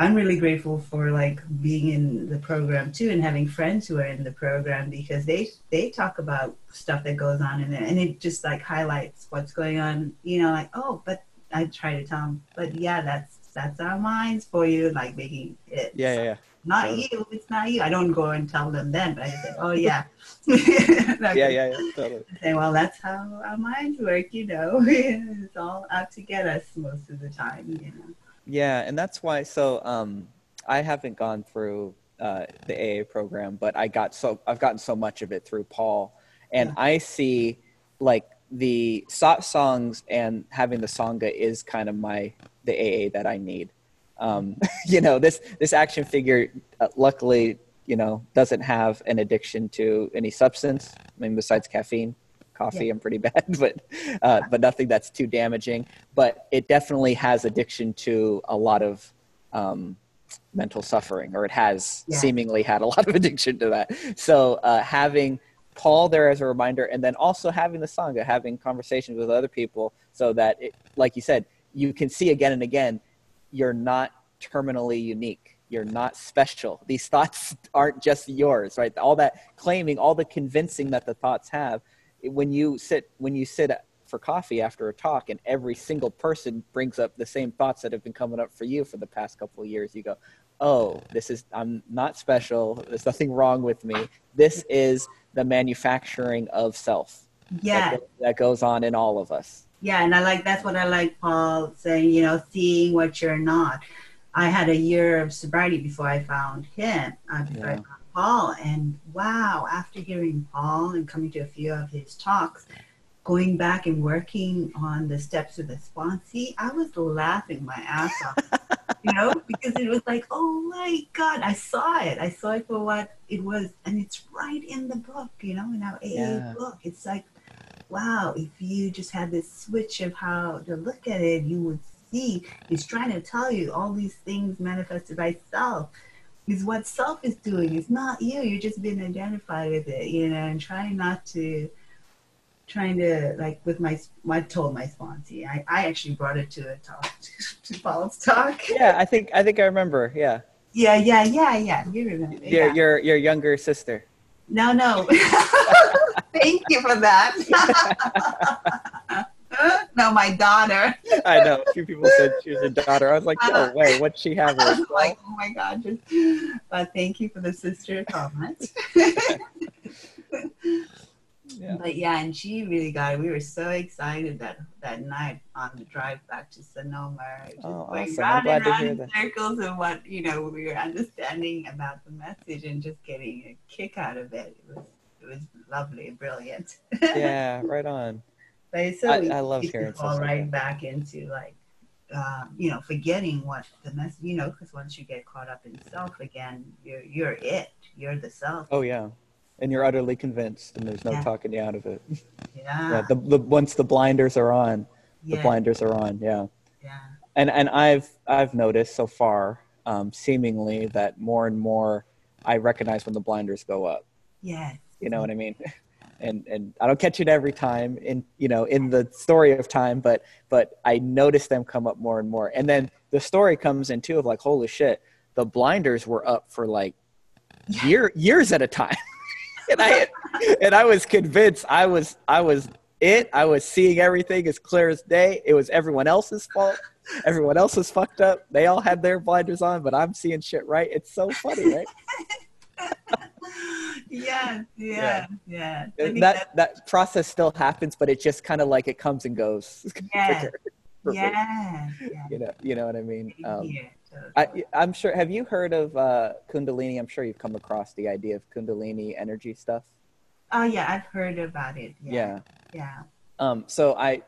I'm really grateful for like being in the program too and having friends who are in the program because they they talk about stuff that goes on in there and it just like highlights what's going on, you know, like, oh, but I try to tell them, but yeah, that's that's our minds for you, like making it Yeah, yeah, yeah. not Totally. you, it's not you. I don't go and tell them then, but I say, oh yeah. <laughs> <laughs> Yeah, yeah, yeah, totally. <laughs> say, well, that's how our minds work, you know. it's all out to get us most of the time, you know. Yeah, and that's why. So, um, I haven't gone through uh, the AA program, but I got so I've gotten so much of it through Paul, and Yeah. I see like the satsangs and having the sangha is kind of my the AA that I need. Um, <laughs> you know, this this action figure, uh, luckily, you know, doesn't have an addiction to any substance. I mean, besides caffeine, coffee, I'm pretty <laughs> bad, but uh, but nothing that's too damaging. But it definitely has addiction to a lot of um, mental suffering, or it has Yeah. seemingly had a lot of <laughs> addiction to that. So uh, having Paul there as a reminder, and then also having the sangha, having conversations with other people, so that, it, like you said, you can see again and again, you're not terminally unique. You're not special. These thoughts <laughs> aren't just yours, right? All that claiming, all the convincing that the thoughts have. When you sit, when you sit for coffee after a talk, and every single person brings up the same thoughts that have been coming up for you for the past couple of years, you go, "Oh, this is I'm not special. There's nothing wrong with me. This is the manufacturing of self Yeah, that, that goes on in all of us." yeah, and I like that's what I like Paul saying, you know, seeing what you're not. I had a year of sobriety before I found him, before I Yeah. found Paul, and wow, after hearing Paul and coming to a few of his talks, going back and working on the steps of the sponsee, I was laughing my ass off. <laughs> you know, because it was like, oh my God, I saw it. I saw it for what it was. And it's right in the book, you know, in our AA Yeah. book. It's like, wow, if you just had this switch of how to look at it, you would see he's trying to tell you all these things manifested by self is what self is doing. It's not you. You're just being identified with it, you know, and trying not to trying to like with my I told my sponsee. I, I actually brought it to a talk <laughs> to Paul's talk. Yeah, I think I think I remember. Yeah. Yeah, yeah, yeah, yeah. You remember? Your yeah. your your younger sister. No, no. <laughs> <laughs> Thank you for that. No, my daughter. I know. A few people said she was your daughter. I was like, no uh, way. What'd she have? <laughs> I was like, oh my god. But thank you for the sister comment. <laughs> Yeah. But yeah, and she really got it. We were so excited that that night on the drive back to Sonoma. Just Oh, going awesome. Round and round in circles of what you know we were understanding about the message and just getting a kick out of it. It was it was lovely, brilliant. <laughs> Yeah, right on. But it's so I- easy I love to fall right that. back into like, um, you know, forgetting what the message. You know, because once you get caught up in self again, you're you're it. You're the self. Oh yeah. And you're utterly convinced, and there's no Yeah. talking you out of it. Yeah. Yeah, the, the once the blinders are on, the yeah. blinders are on. Yeah. Yeah. and and I've I've noticed so far, um, seemingly that more and more I recognize when the blinders go up. Yes. You know what I mean? <laughs> And and I don't catch it every time in you know in the story of time, but but I notice them come up more and more. And then the story comes in too of like, holy shit, the blinders were up for like year years at a time. <laughs> and I and I was convinced I was I was it. I was seeing everything as clear as day. It was everyone else's fault. Everyone else was fucked up. They all had their blinders on, but I'm seeing shit right. It's so funny, right? <laughs> yeah, yeah, yeah. Think that that process still happens, but it just kind of like it comes and goes. <laughs> For yeah, yeah. You know, you know what I mean. Um, yeah, I. I'm sure. Have you heard of uh, Kundalini? I'm sure you've come across the idea of Kundalini energy stuff. oh yeah, I've heard about it. Yeah. Yeah, yeah, Um, so I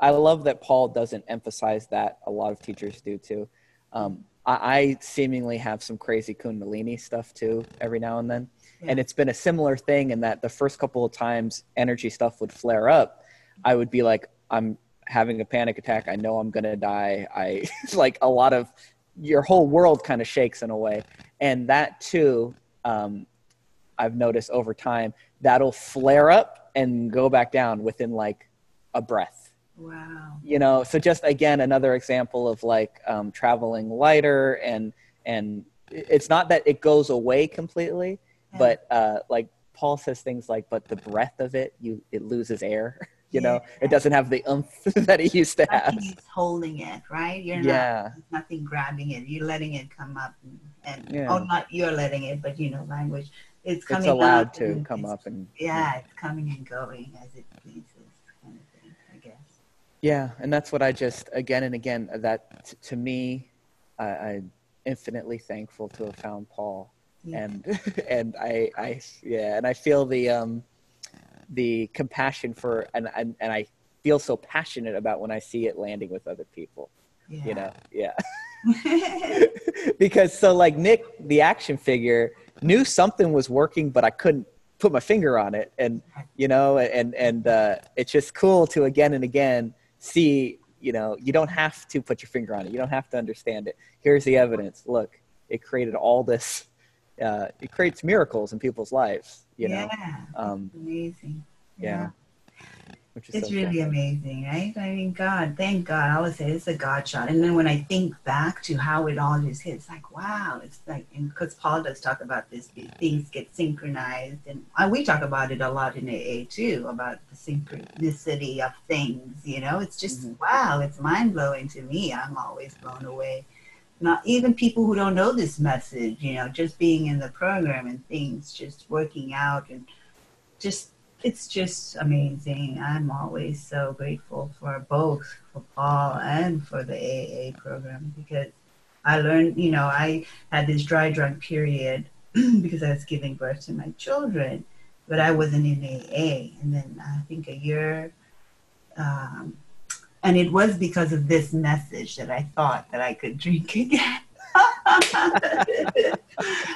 I love that Paul doesn't emphasize that. A lot of teachers do too. Um, I, I seemingly have some crazy Kundalini stuff too every now and then, and it's been a similar thing in that the first couple of times energy stuff would flare up, I would be like, I'm having a panic attack. I know I'm gonna die. I <laughs> like a lot of your whole world kind of shakes in a way, and that too. Um, I've noticed over time that'll flare up and go back down within like a breath Wow. you know so just again another example of like um, traveling lighter and and it's not that it goes away completely Yeah. but uh, like paul says things like but the breath of it you it loses air <laughs> you know it doesn't have the umph <laughs> that it used to have is holding it, right? You're yeah not nothing grabbing it. You're letting it come up, and, and Yeah. oh, not you're letting it, but you know, language. It's coming. it's allowed to come up and Yeah, it's coming and going as it pleases, kind of thing. I guess. Yeah, and that's what I just again and again that t- to me, I, I'm infinitely thankful to have found Paul, Yeah. and <laughs> and I I yeah, and I feel the um the compassion for and and, and I feel so passionate about when I see it landing with other people. yeah. You know, yeah, <laughs> <laughs> because so like Nick, the action figure, knew something was working, but I couldn't put my finger on it, and you know, and and uh, it's just cool to again and again see. You know, you don't have to put your finger on it. You don't have to understand it. Here's the evidence. Look, it created all this. Uh, it creates miracles in people's lives. You know, yeah. um, amazing. yeah. Which is It's so really cool. amazing, right? I mean, God, thank God. I always say it's a God shot. And then when I think back to how it all just hits, like, wow. It's like, and because Paul does talk about this, things get synchronized. And uh, we talk about it a lot in AA too, about the synchronicity of things. You know, it's just, Mhm. wow, it's mind blowing to me. I'm always blown away. Not even people who don't know this message, you know, just being in the program and things just working out and just it's just amazing. I'm always so grateful for both for Paul and for the AA program because I learned, you know, I had this dry drunk period <clears throat> because I was giving birth to my children, but I wasn't in AA. And then I think a year, um, and it was because of this message that I thought that I could <laughs> drink again.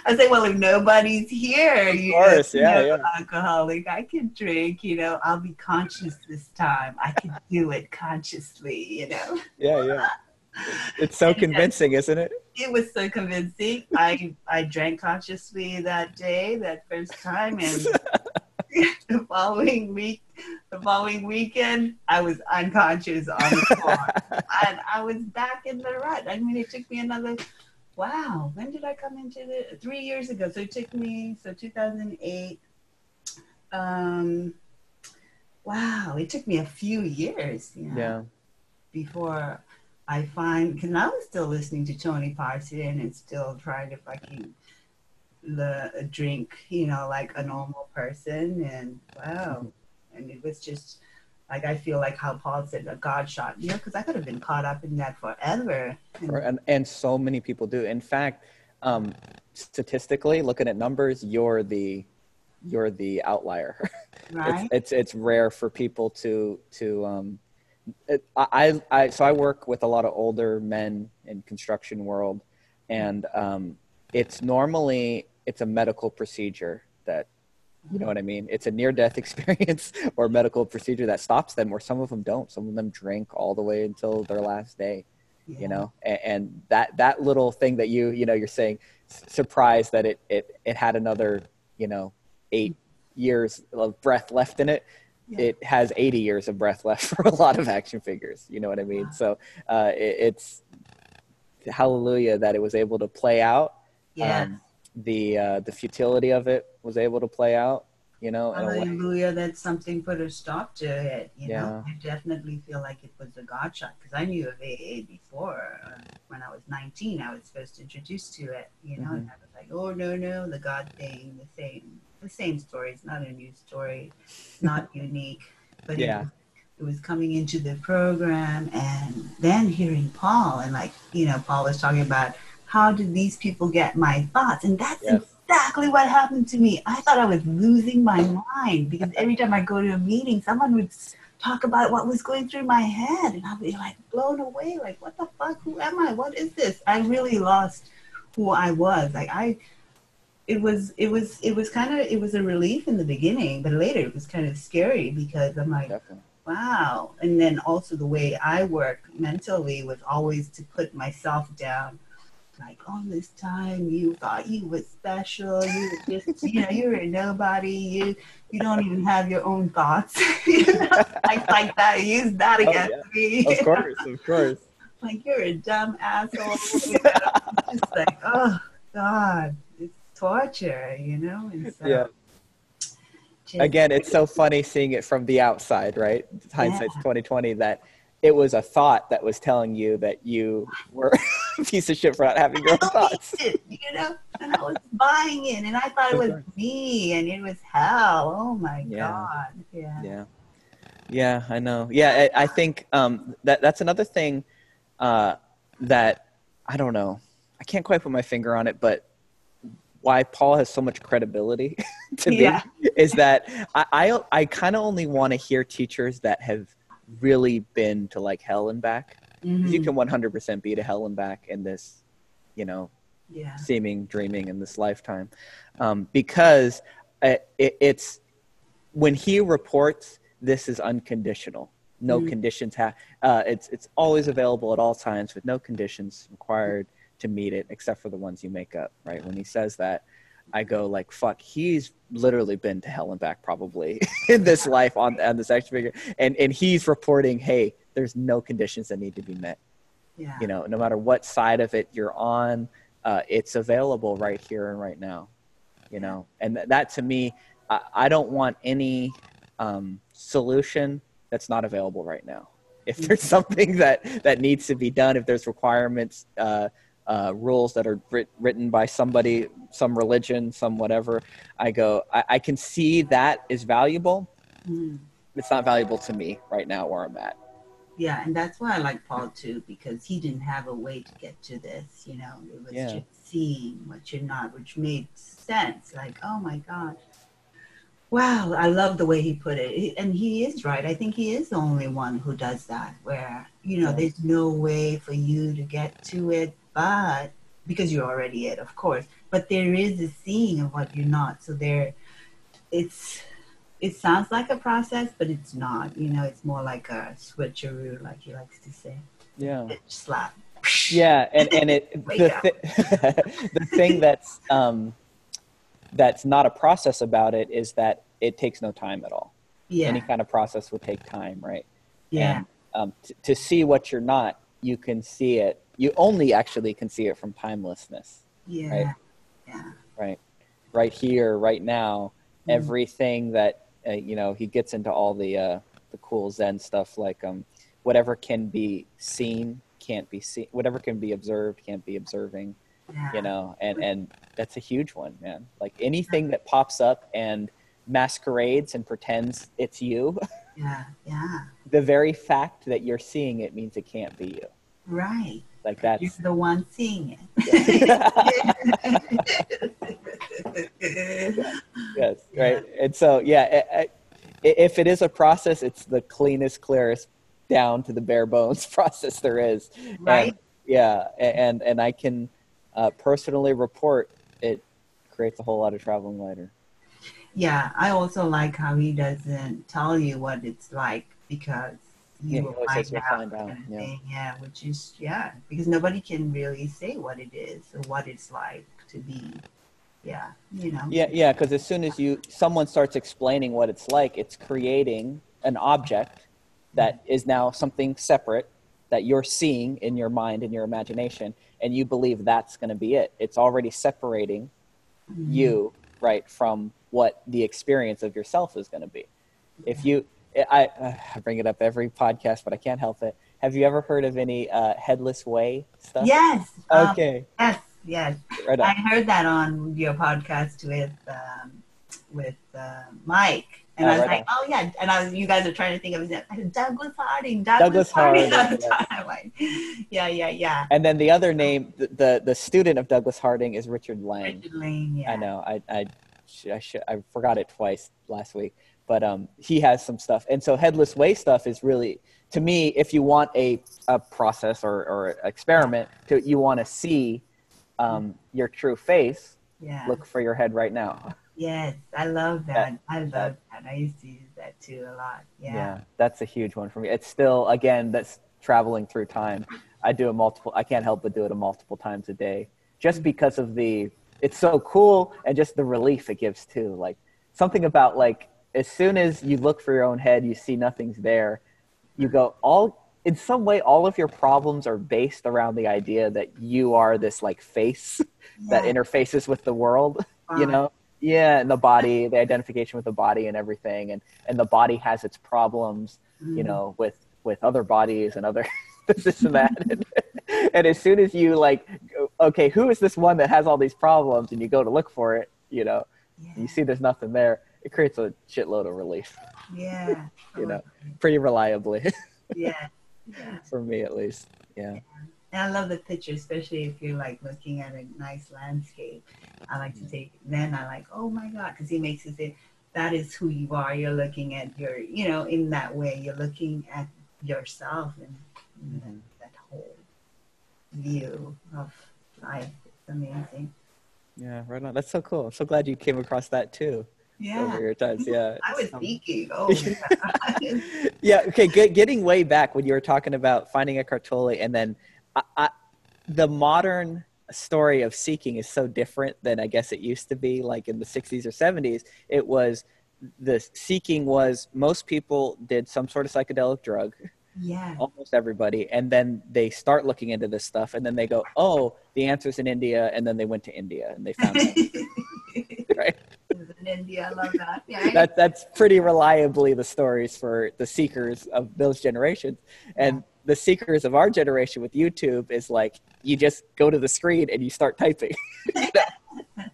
I say, well, if nobody's here, you course, know, yeah, you know, yeah. alcoholic, I can drink. You know, I'll be conscious this time. I can do it consciously. You know, Yeah, yeah. It's so <laughs> convincing, isn't it? it was so convincing. I I drank consciously that day, that first time, and <laughs> <laughs> the following week, the following weekend, I was unconscious on the floor. <laughs> and I was back in the rut. I mean, it took me another, wow, when did I come into the, three years ago. So it took me, so 2008. Um, wow, it took me a few years, you know, Yeah. before I find, because I was still listening to Tony Parson and still trying to fucking the drink, you know, like a normal person. And wow. And it was just like, I feel like how Paul said, a God shot, you know, because I could have been caught up in that forever. And, And, so many people do. In fact, um, statistically, looking at numbers, you're the you're the outlier. <laughs> right? it's, it's it's rare for people to to um, it, I, I so I work with a lot of older men in construction world, and um, it's normally it's a medical procedure that you know what I mean. It's a near death <laughs> experience or medical procedure that stops them, or some of them don't. Some of them drink all the way until their last day Yeah. you know and, and that that little thing that you you know you're saying surprised that it it it had another you know eight years of breath left in it Yeah. it has 80 years of breath left <laughs> for a lot of action figures you know what i mean Wow. so uh it, it's hallelujah that it was able to play out Yeah. um, the uh the futility of it was able to play out you know in a way. Hallelujah, that something put a stop to it. You know, I definitely feel like it was a God shot because I knew of AA before. Uh, when I was 19, I was first introduced to it. You know, and I was like, oh no, no, the God thing, the same, the same story. It's not a new story, it's not <laughs> unique, but Yeah. was- it was coming into the program and then hearing Paul and like you know Paul was talking about how did these people get my thoughts and that's Yes. exactly what happened to me. I thought I was losing my mind because every time I go to a meeting, someone would talk about what was going through my head, and I'd be like blown away, like, what the fuck? Who am I? What is this? I really lost who I was. Like I, it was, it was, it was kind of, it was a relief in the beginning, but later it was kind of scary because I'm like, definitely wow. And then also the way I work mentally was always to put myself down. Like all this time you thought you were special, you were just <laughs> you know, you were a nobody, you you don't even have your own thoughts. <laughs> you know? like like that, use that oh, against me. of course of course <laughs> like you're a dumb asshole. You know? Just like, oh God, it's torture, you know? And so Yeah. just- again it's so funny seeing it from the outside right hindsight's 2020 that it was a thought that was telling you that you were <laughs> a piece of shit for not having your own thoughts. it, you know, and I was buying it, and I thought it was <laughs> me, and it was hell. Oh my Yeah. god, yeah, yeah. Yeah i know. Yeah i, I think um, that that's another thing uh, that i don't know. I can't quite put my finger on it but why paul has so much credibility <laughs> to me Yeah. is that i i, I kind of only want to hear teachers that have really been to like hell and back. you Mhm. can 100% be to hell and back in this you know yeah, seeming dreaming in this lifetime um, because it, it, it's when he reports this is unconditional no Mhm. conditions have uh, it's it's always available at all times with no conditions required to meet it except for the ones you make up right when he says that i go like fuck he's literally been to hell and back probably <laughs> in this life on, on this action figure. And and he's reporting hey there's no conditions that need to be met. Yeah, you know no matter what side of it you're on uh, it's available right here and right now you know? And th- that to me I, I don't want any um, solution that's not available right now. If there's <laughs> something that that needs to be done if there's requirements uh, uh, rules that are writ- written by somebody some religion some whatever i go I, I can see that is valuable Mhm. it's not valuable to me right now where i'm at yeah, and that's why I like Paul too because he didn't have a way to get to this. You know, it was Yeah. just seeing what you're not, which made sense. Like, oh my god. Wow, I love the way he put it. And he is right. I think he is the only one who does that, where, you know, Yeah. there's no way for you to get to it, but because you're already it, of course. But there is a seeing of what you're not. So there, it's, it sounds like a process, but it's not. You know, it's more like a switcheroo, like he likes to say. yeah Bitch slap. yeah and and it <laughs> the, thi- <laughs> the thing that's um that's not a process about it is that it takes no time at all Yeah. Any kind of process would take time, right? yeah. And um, t- to see what you're not, you can see it. You only actually can see it from timelessness, yeah. right. Yeah. right? Right here, right now, Mhm. everything that uh, you know, he gets into all the uh, the cool Zen stuff, like um, whatever can be seen can't be seen, whatever can be observed can't be observing, Yeah. you know, and and that's a huge one, man. Like anything that pops up and masquerades and pretends it's you, <laughs> Yeah. Yeah. the very fact that you're seeing it means it can't be you. Right. Like that. You're the one seeing it. <laughs> yes <laughs> right and so yeah I- I- if it is a process it's the cleanest clearest down to the bare bones <laughs> process there is right. and, yeah and and i can uh, personally report it creates a whole lot of traveling lighter Yeah, I also like how he doesn't tell you what it's like because you he will find out. find out, kind of yeah. yeah, which is yeah, because nobody can really say what it is or what it's like to be. Yeah, you know. yeah yeah because as soon as you someone starts explaining what it's like it's creating an object that is now something separate that you're seeing in your mind and your imagination and you believe that's going to be it it's already separating Mhm. you right from what the experience of yourself is going to be if you I, I bring it up every podcast but i can't help it have you ever heard of any uh, headless way stuff Yes. um, okay yes. Yes. right I heard that on your podcast with um, with uh, Mike, and Oh, I was right like, on. oh yeah, and I was, you guys are trying to think of his name. Douglas Harding. Douglas, Douglas Harding. Harding, <laughs> yeah, yeah, yeah. and then the other name the, the the student of douglas harding is richard lang Richard Lang. Yeah. I know. I I I, I forgot it twice last week, but um, he has some stuff, and so headless way stuff is really to me. If you want a a process or or experiment, to you want to see um, your true face, Yeah. look for your head right now. Yes, I love that. I love that- that. I used to use that too a lot. Yeah. yeah, that's a huge one for me. It's still again that's traveling through time. I do it multiple. I can't help but do it a multiple times a day, just because of the. It's so cool and just the relief it gives too. Like something about like as soon as you look for your own head, you see nothing's there. You go all in some way. All of your problems are based around the idea that you are this like face that interfaces with the world. You know, yeah, and the body, the identification with the body and everything, and and the body has its problems you Mhm. know with with other bodies and other <laughs> this and that and, <laughs> and as soon as you like okay who is this one that has all these problems and you go to look for it you know Yeah. you see there's nothing there it creates a shitload of relief Yeah. <laughs> You know. pretty reliably Yeah. <laughs> Yeah. for me at least yeah And I love the picture, especially if you're like looking at a nice landscape. I like to take, then I like, oh my God, because he makes it say, that is who you are. You're looking at your, you know, in that way, you're looking at yourself and, Mhm. that, that whole view of life. It's amazing. yeah right on that's so cool i'm so glad you came across that too Yeah. over your times yeah I was Um. Oh, <laughs> yeah. yeah okay get, getting way back when you were talking about finding Eckhart Tolle and then I, I, the modern story of seeking is so different than i guess it used to be like in the 60s or 70s it was the seeking was most people did some sort of psychedelic drug yeah. almost everybody and then they start looking into this stuff and then they go oh the answer's in india and then they went to india and they found it <laughs> <laughs> right in India, I love that. Yeah. that that's pretty reliably the stories for the seekers of those generations and the seekers of our generation with youtube is like you just go to the screen and you start typing You <laughs> know?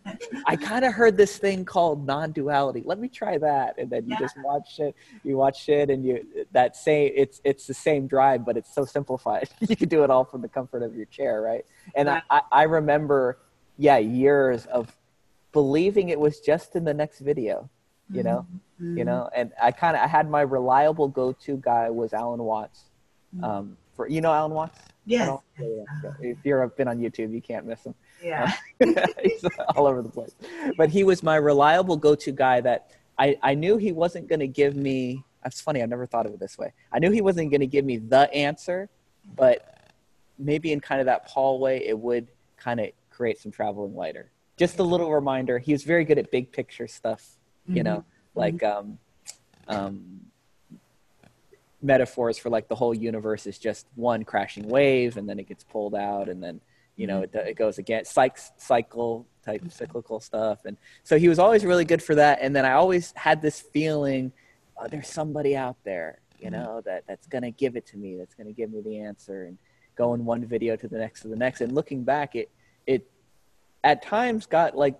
i kind of heard this thing called non-duality let me try that and then you Yeah. just watch it you watch it and you that same it's it's the same drive but it's so simplified <laughs> you can do it all from the comfort of your chair right and Right. I, I remember yeah years of believing it was just in the next video you know Mhm. you know and i kind of i had my reliable go-to guy was alan watts Mhm. um for you know alan watts Yes. Yeah, yeah, yeah. if you're been on youtube you can't miss him Yeah. <laughs> he's all over the place but he was my reliable go-to guy that i i knew he wasn't going to give me that's funny i've never thought of it this way i knew he wasn't going to give me the answer but maybe in kind of that paul way it would kind of create some traveling lighter just a little reminder he was very good at big picture stuff you know like um um, metaphors for like the whole universe is just one crashing wave and then it gets pulled out and then you know it, it goes again psych, cycle type cyclical stuff. And so he was always really good for that. And then i always had this feeling oh, there's somebody out there you know that that's going to give it to me that's going to give me the answer and going one video to the next to the next. And looking back it it at times got like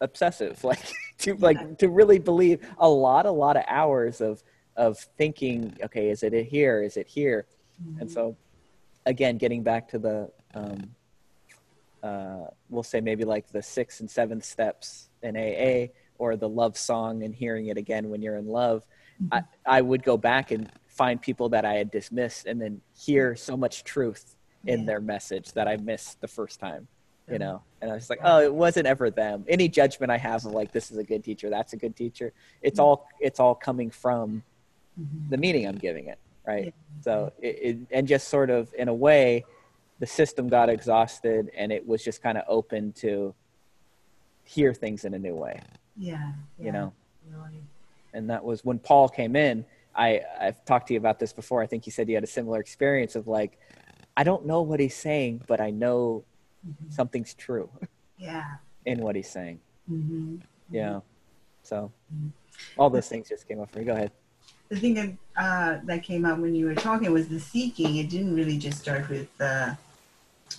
obsessive <laughs> like to like to really believe a lot a lot of hours of of thinking okay is it here? Is it here? Mm-hmm. and so again getting back to the um, uh, we'll say maybe like the sixth and seventh steps in aa or the love song and hearing it again when you're in love I, I would go back and find people that i had dismissed and then hear so much truth in Yeah. their message that i missed the first time you know and i was like oh it wasn't ever them any judgment i have of like this is a good teacher that's a good teacher it's all it's all coming from Mhm. the meaning i'm giving it right Yeah. so it, it and just sort of in a way the system got exhausted and it was just kind of open to hear things in a new way Yeah. you know really. and that was when paul came in i i've talked to you about this before i think you said you had a similar experience of like i don't know what he's saying but i know Mhm. something's true Yeah. <laughs> in what he's saying hmm yeah so Mhm. all those things just came up for me go ahead The thing that, uh, that came out when you were talking was the seeking. It didn't really just start with uh,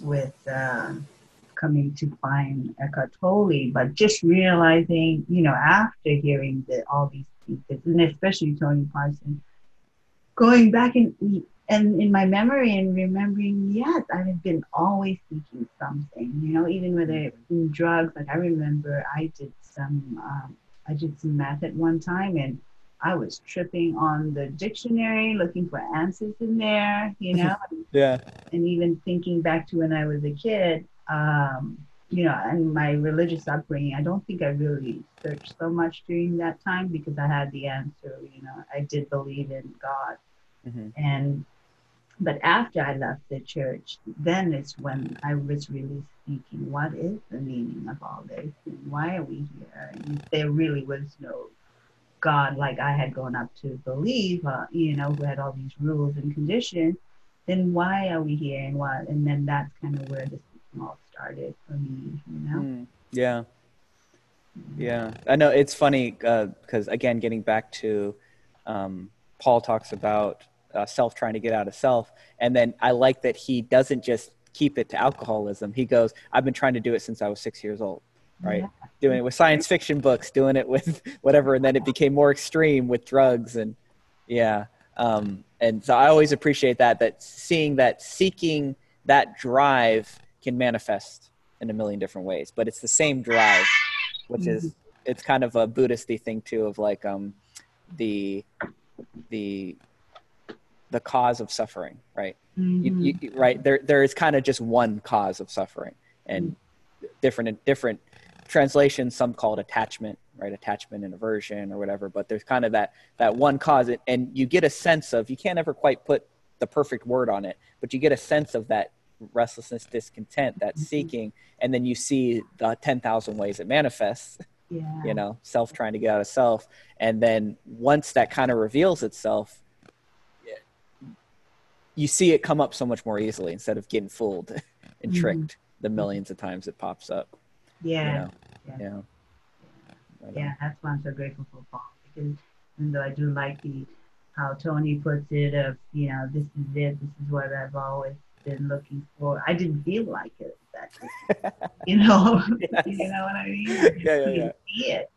with um, coming to find Eckhart Tolle, but just realizing, you know, after hearing the, all these speakers, and especially Tony Parson, going back in and in my memory and remembering, yes, I have been always seeking something, you know, even whether it in drugs. Like I remember, I did some, um, I did some math at one time, and I was tripping on the dictionary, looking for answers in there, you know, <laughs> yeah and even thinking back to when I was a kid, um, you know, and my religious upbringing, I don't think I really searched so much during that time because I had the answer, you know, I did believe in God. hmm And, but after I left the church, then it's when I was really thinking, what is the meaning of all this? And why are we here? And there really was no God like I had grown up to believe, uh, you know, who had all these rules and conditions, then why are we here and what? And then that's kind of where this all started for me, you know? Mm, yeah yeah i know it's funny because again getting back to um, paul talks about uh, self trying to get out of self. And then i like that he doesn't just keep it to alcoholism. He goes i've been trying to do it since i was six years old right? Yeah. doing it with science fiction books doing it with <laughs> whatever. And then it became more extreme with drugs and yeah um, and so i always appreciate that that seeing that seeking that drive can manifest in a million different ways. But it's the same drive which is it's kind of a buddhisty thing too of like um the the the cause of suffering right? Mhm. you, you- right? There there is kind of just one cause of suffering. And different different translations some call it attachment right? Attachment and aversion or whatever. But there's kind of that that one cause. And- you get a sense of you can't ever quite put the perfect word on it but you get a sense of that restlessness discontent that Mhm. seeking. And then you see the 10,000 ways it manifests yeah. you know self trying to get out of self. And then once that kind of reveals itself you see it come up so much more easily instead of getting fooled <laughs> and Mhm. tricked the millions of times it pops up Yeah. you know Yeah. yeah. Yeah, that's why I'm so grateful for Paul because even though I do like the how Tony puts it of you know this is it, this is what I've always been looking for. I didn't feel like it. That <laughs> you know, Yes. you know what I mean. I <laughs> Yeah, yeah, yeah. see it.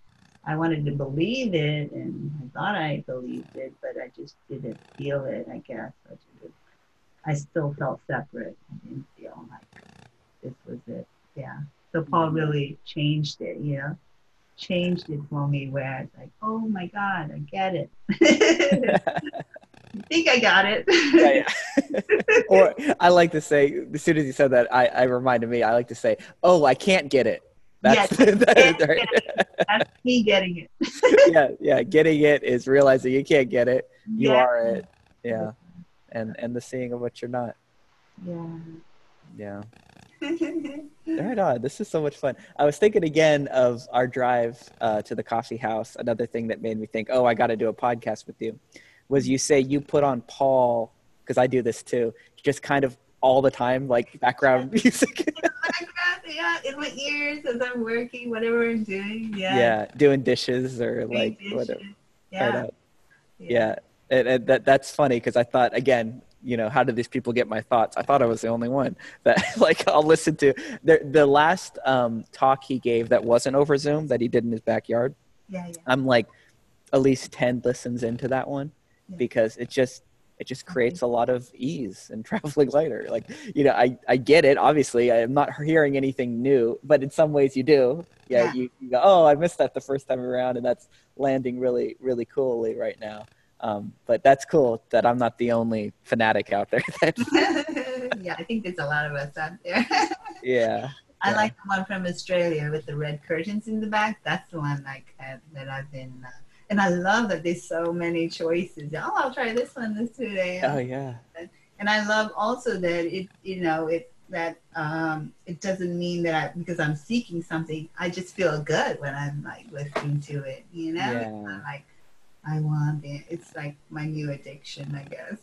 I wanted to believe it, and I thought I believed it, but I just didn't feel it. I guess I, just, I still felt separate. I didn't feel like this was it. Yeah. So Paul Mm-hmm. really changed it. You know changed it for me where it's like, oh my God, I get it. I <laughs> think I got it. yeah, yeah. <laughs> or I like to say, as soon as you said that, I, I reminded me. I like to say, "Oh, I can't get it." That's <laughs> that- right. That's me getting it. yeah, yeah. Getting it is realizing you can't get it. You Yeah. are it. Yeah, and and the seeing of what you're not. Yeah. Yeah. <laughs> Right on. This is so much fun. I was thinking again of our drive uh, to the coffee house. Another thing that made me think, oh, I got to do a podcast with you, was you say you put on Paul because I do this too, just kind of all the time, like background music. <laughs> yeah, in my ears as I'm working, whatever I'm doing. Yeah. yeah, doing dishes or Doing like dishes. whatever. Yeah. Right on. yeah and, and that that's funny because i thought again you know how did these people get my thoughts? I thought i was the only one <laughs> that like i'll listen to. The, the last um, talk he gave that wasn't over zoom that he did in his backyard Yeah, yeah. i'm like at least 10 listens into that one Yeah. because it just it just creates a lot of ease in <laughs> traveling lighter like you know i i get it. Obviously i'm not hearing anything new but in some ways you do. Yeah, Yeah. You, you go oh i missed that the first time around and that's landing really really coolly right now um, but that's cool that i'm not the only fanatic out there <laughs> that <laughs> yeah, I think there's a lot of us out there. <laughs> yeah I Yeah. like the one from Australia with the red curtains in the back. That's the one like uh, that I've been, uh, and I love that there's so many choices. Oh, I'll try this one this today. oh yeah and I love also that it, you know, it that um, it doesn't mean that I, because I'm seeking something, I just feel good when I'm like listening to it. You know, Yeah. like I want it. It's like my new addiction, I guess.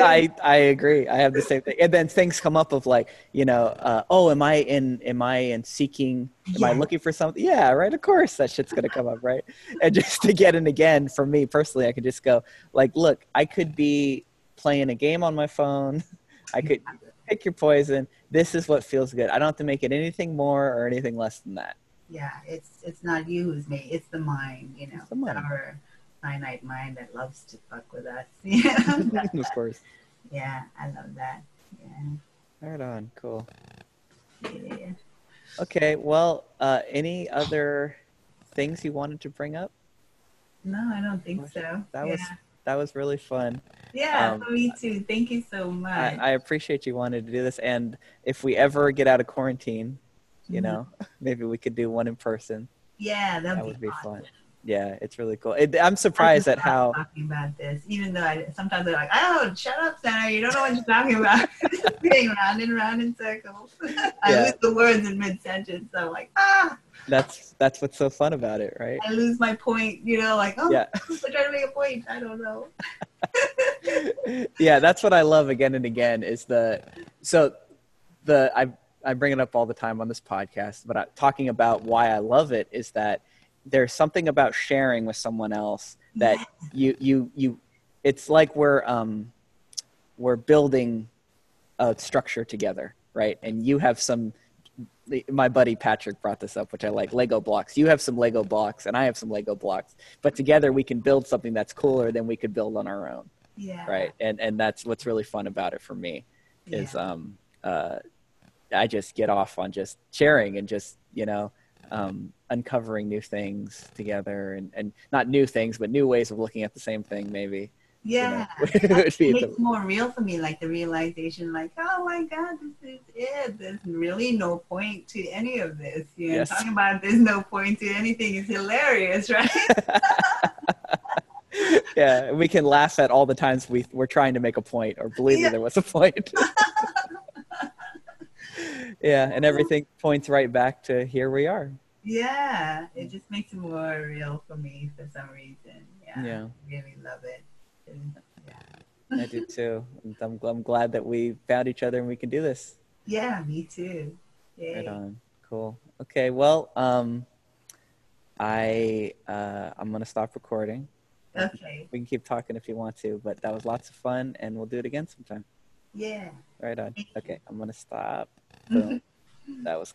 I I agree. I have the same thing. And then things come up of like, you know, uh, oh, am I in am I in seeking am I looking for something? Yeah, right. Of course that shit's gonna come up, right? And just again and again, for me personally, I could just go like, look, I could be playing a game on my phone. I could pick your poison. This is what feels good. I don't have to make it anything more or anything less than that. yeah, it's it's not you who's me. It's the mind. You know, It's the mind. our finite mind that loves to fuck with us. <laughs> Yeah, <laughs> of course. yeah, I love that. Yeah, Right on. Cool. yeah. Okay. Well, uh, any other things you wanted to bring up? No, I don't think so. That yeah. was that was really fun. yeah, um, me too. Thank you so much. I, I appreciate you wanted to do this, and if we ever get out of quarantine, you Mhm. know, maybe we could do one in person. yeah, that'd That would be awesome. fun. Yeah, it's really cool. It, I'm surprised at how. talking about this, even though I sometimes they're like, "Oh, shut up, Santa! You don't know what you're talking about." <laughs> Just Being round and round in circles. <laughs> I Yeah. lose the words in mid sentence. So I'm like, ah, That's that's what's so fun about it, right? I lose my point. You know, like, oh, Yeah. <laughs> I'm trying to make a point. I don't know. yeah, that's what I love again and again is the so the I I bring it up all the time on this podcast, but I, talking about why I love it is that there's something about sharing with someone else that you you you it's like we're um we're building a structure together, right? And you have some my buddy Patrick brought this up, which I like Lego blocks. You have some Lego blocks and I have some Lego blocks, but together we can build something that's cooler than we could build on our own Yeah. right and and that's what's really fun about it for me is Yeah. um uh i just get off on just sharing and just you know um uncovering new things together and and not new things but new ways of looking at the same thing maybe you know, Yeah. <laughs> It makes the- more real for me, like the realization, like, oh my God, this is it. There's really no point to any of this. You know, Yes. talking about there's no point to anything is hilarious, <laughs> right? <laughs> yeah we can laugh at all the times we we're trying to make a point or believe Yeah. that there was a point yeah and everything points right back to here we are yeah, it just makes it more real for me for some reason. Yeah, Yeah. I really love it. Yeah. i do <laughs> too I'm, I'm glad that we found each other and we can do this yeah, me too. Yay. Right on. Cool. Okay. Well, um, I uh, I'm gonna stop recording. Okay. We can keep talking if you want to, but that was lots of fun, and we'll do it again sometime. Yeah. Right on. Okay. I'm gonna stop. <laughs> That was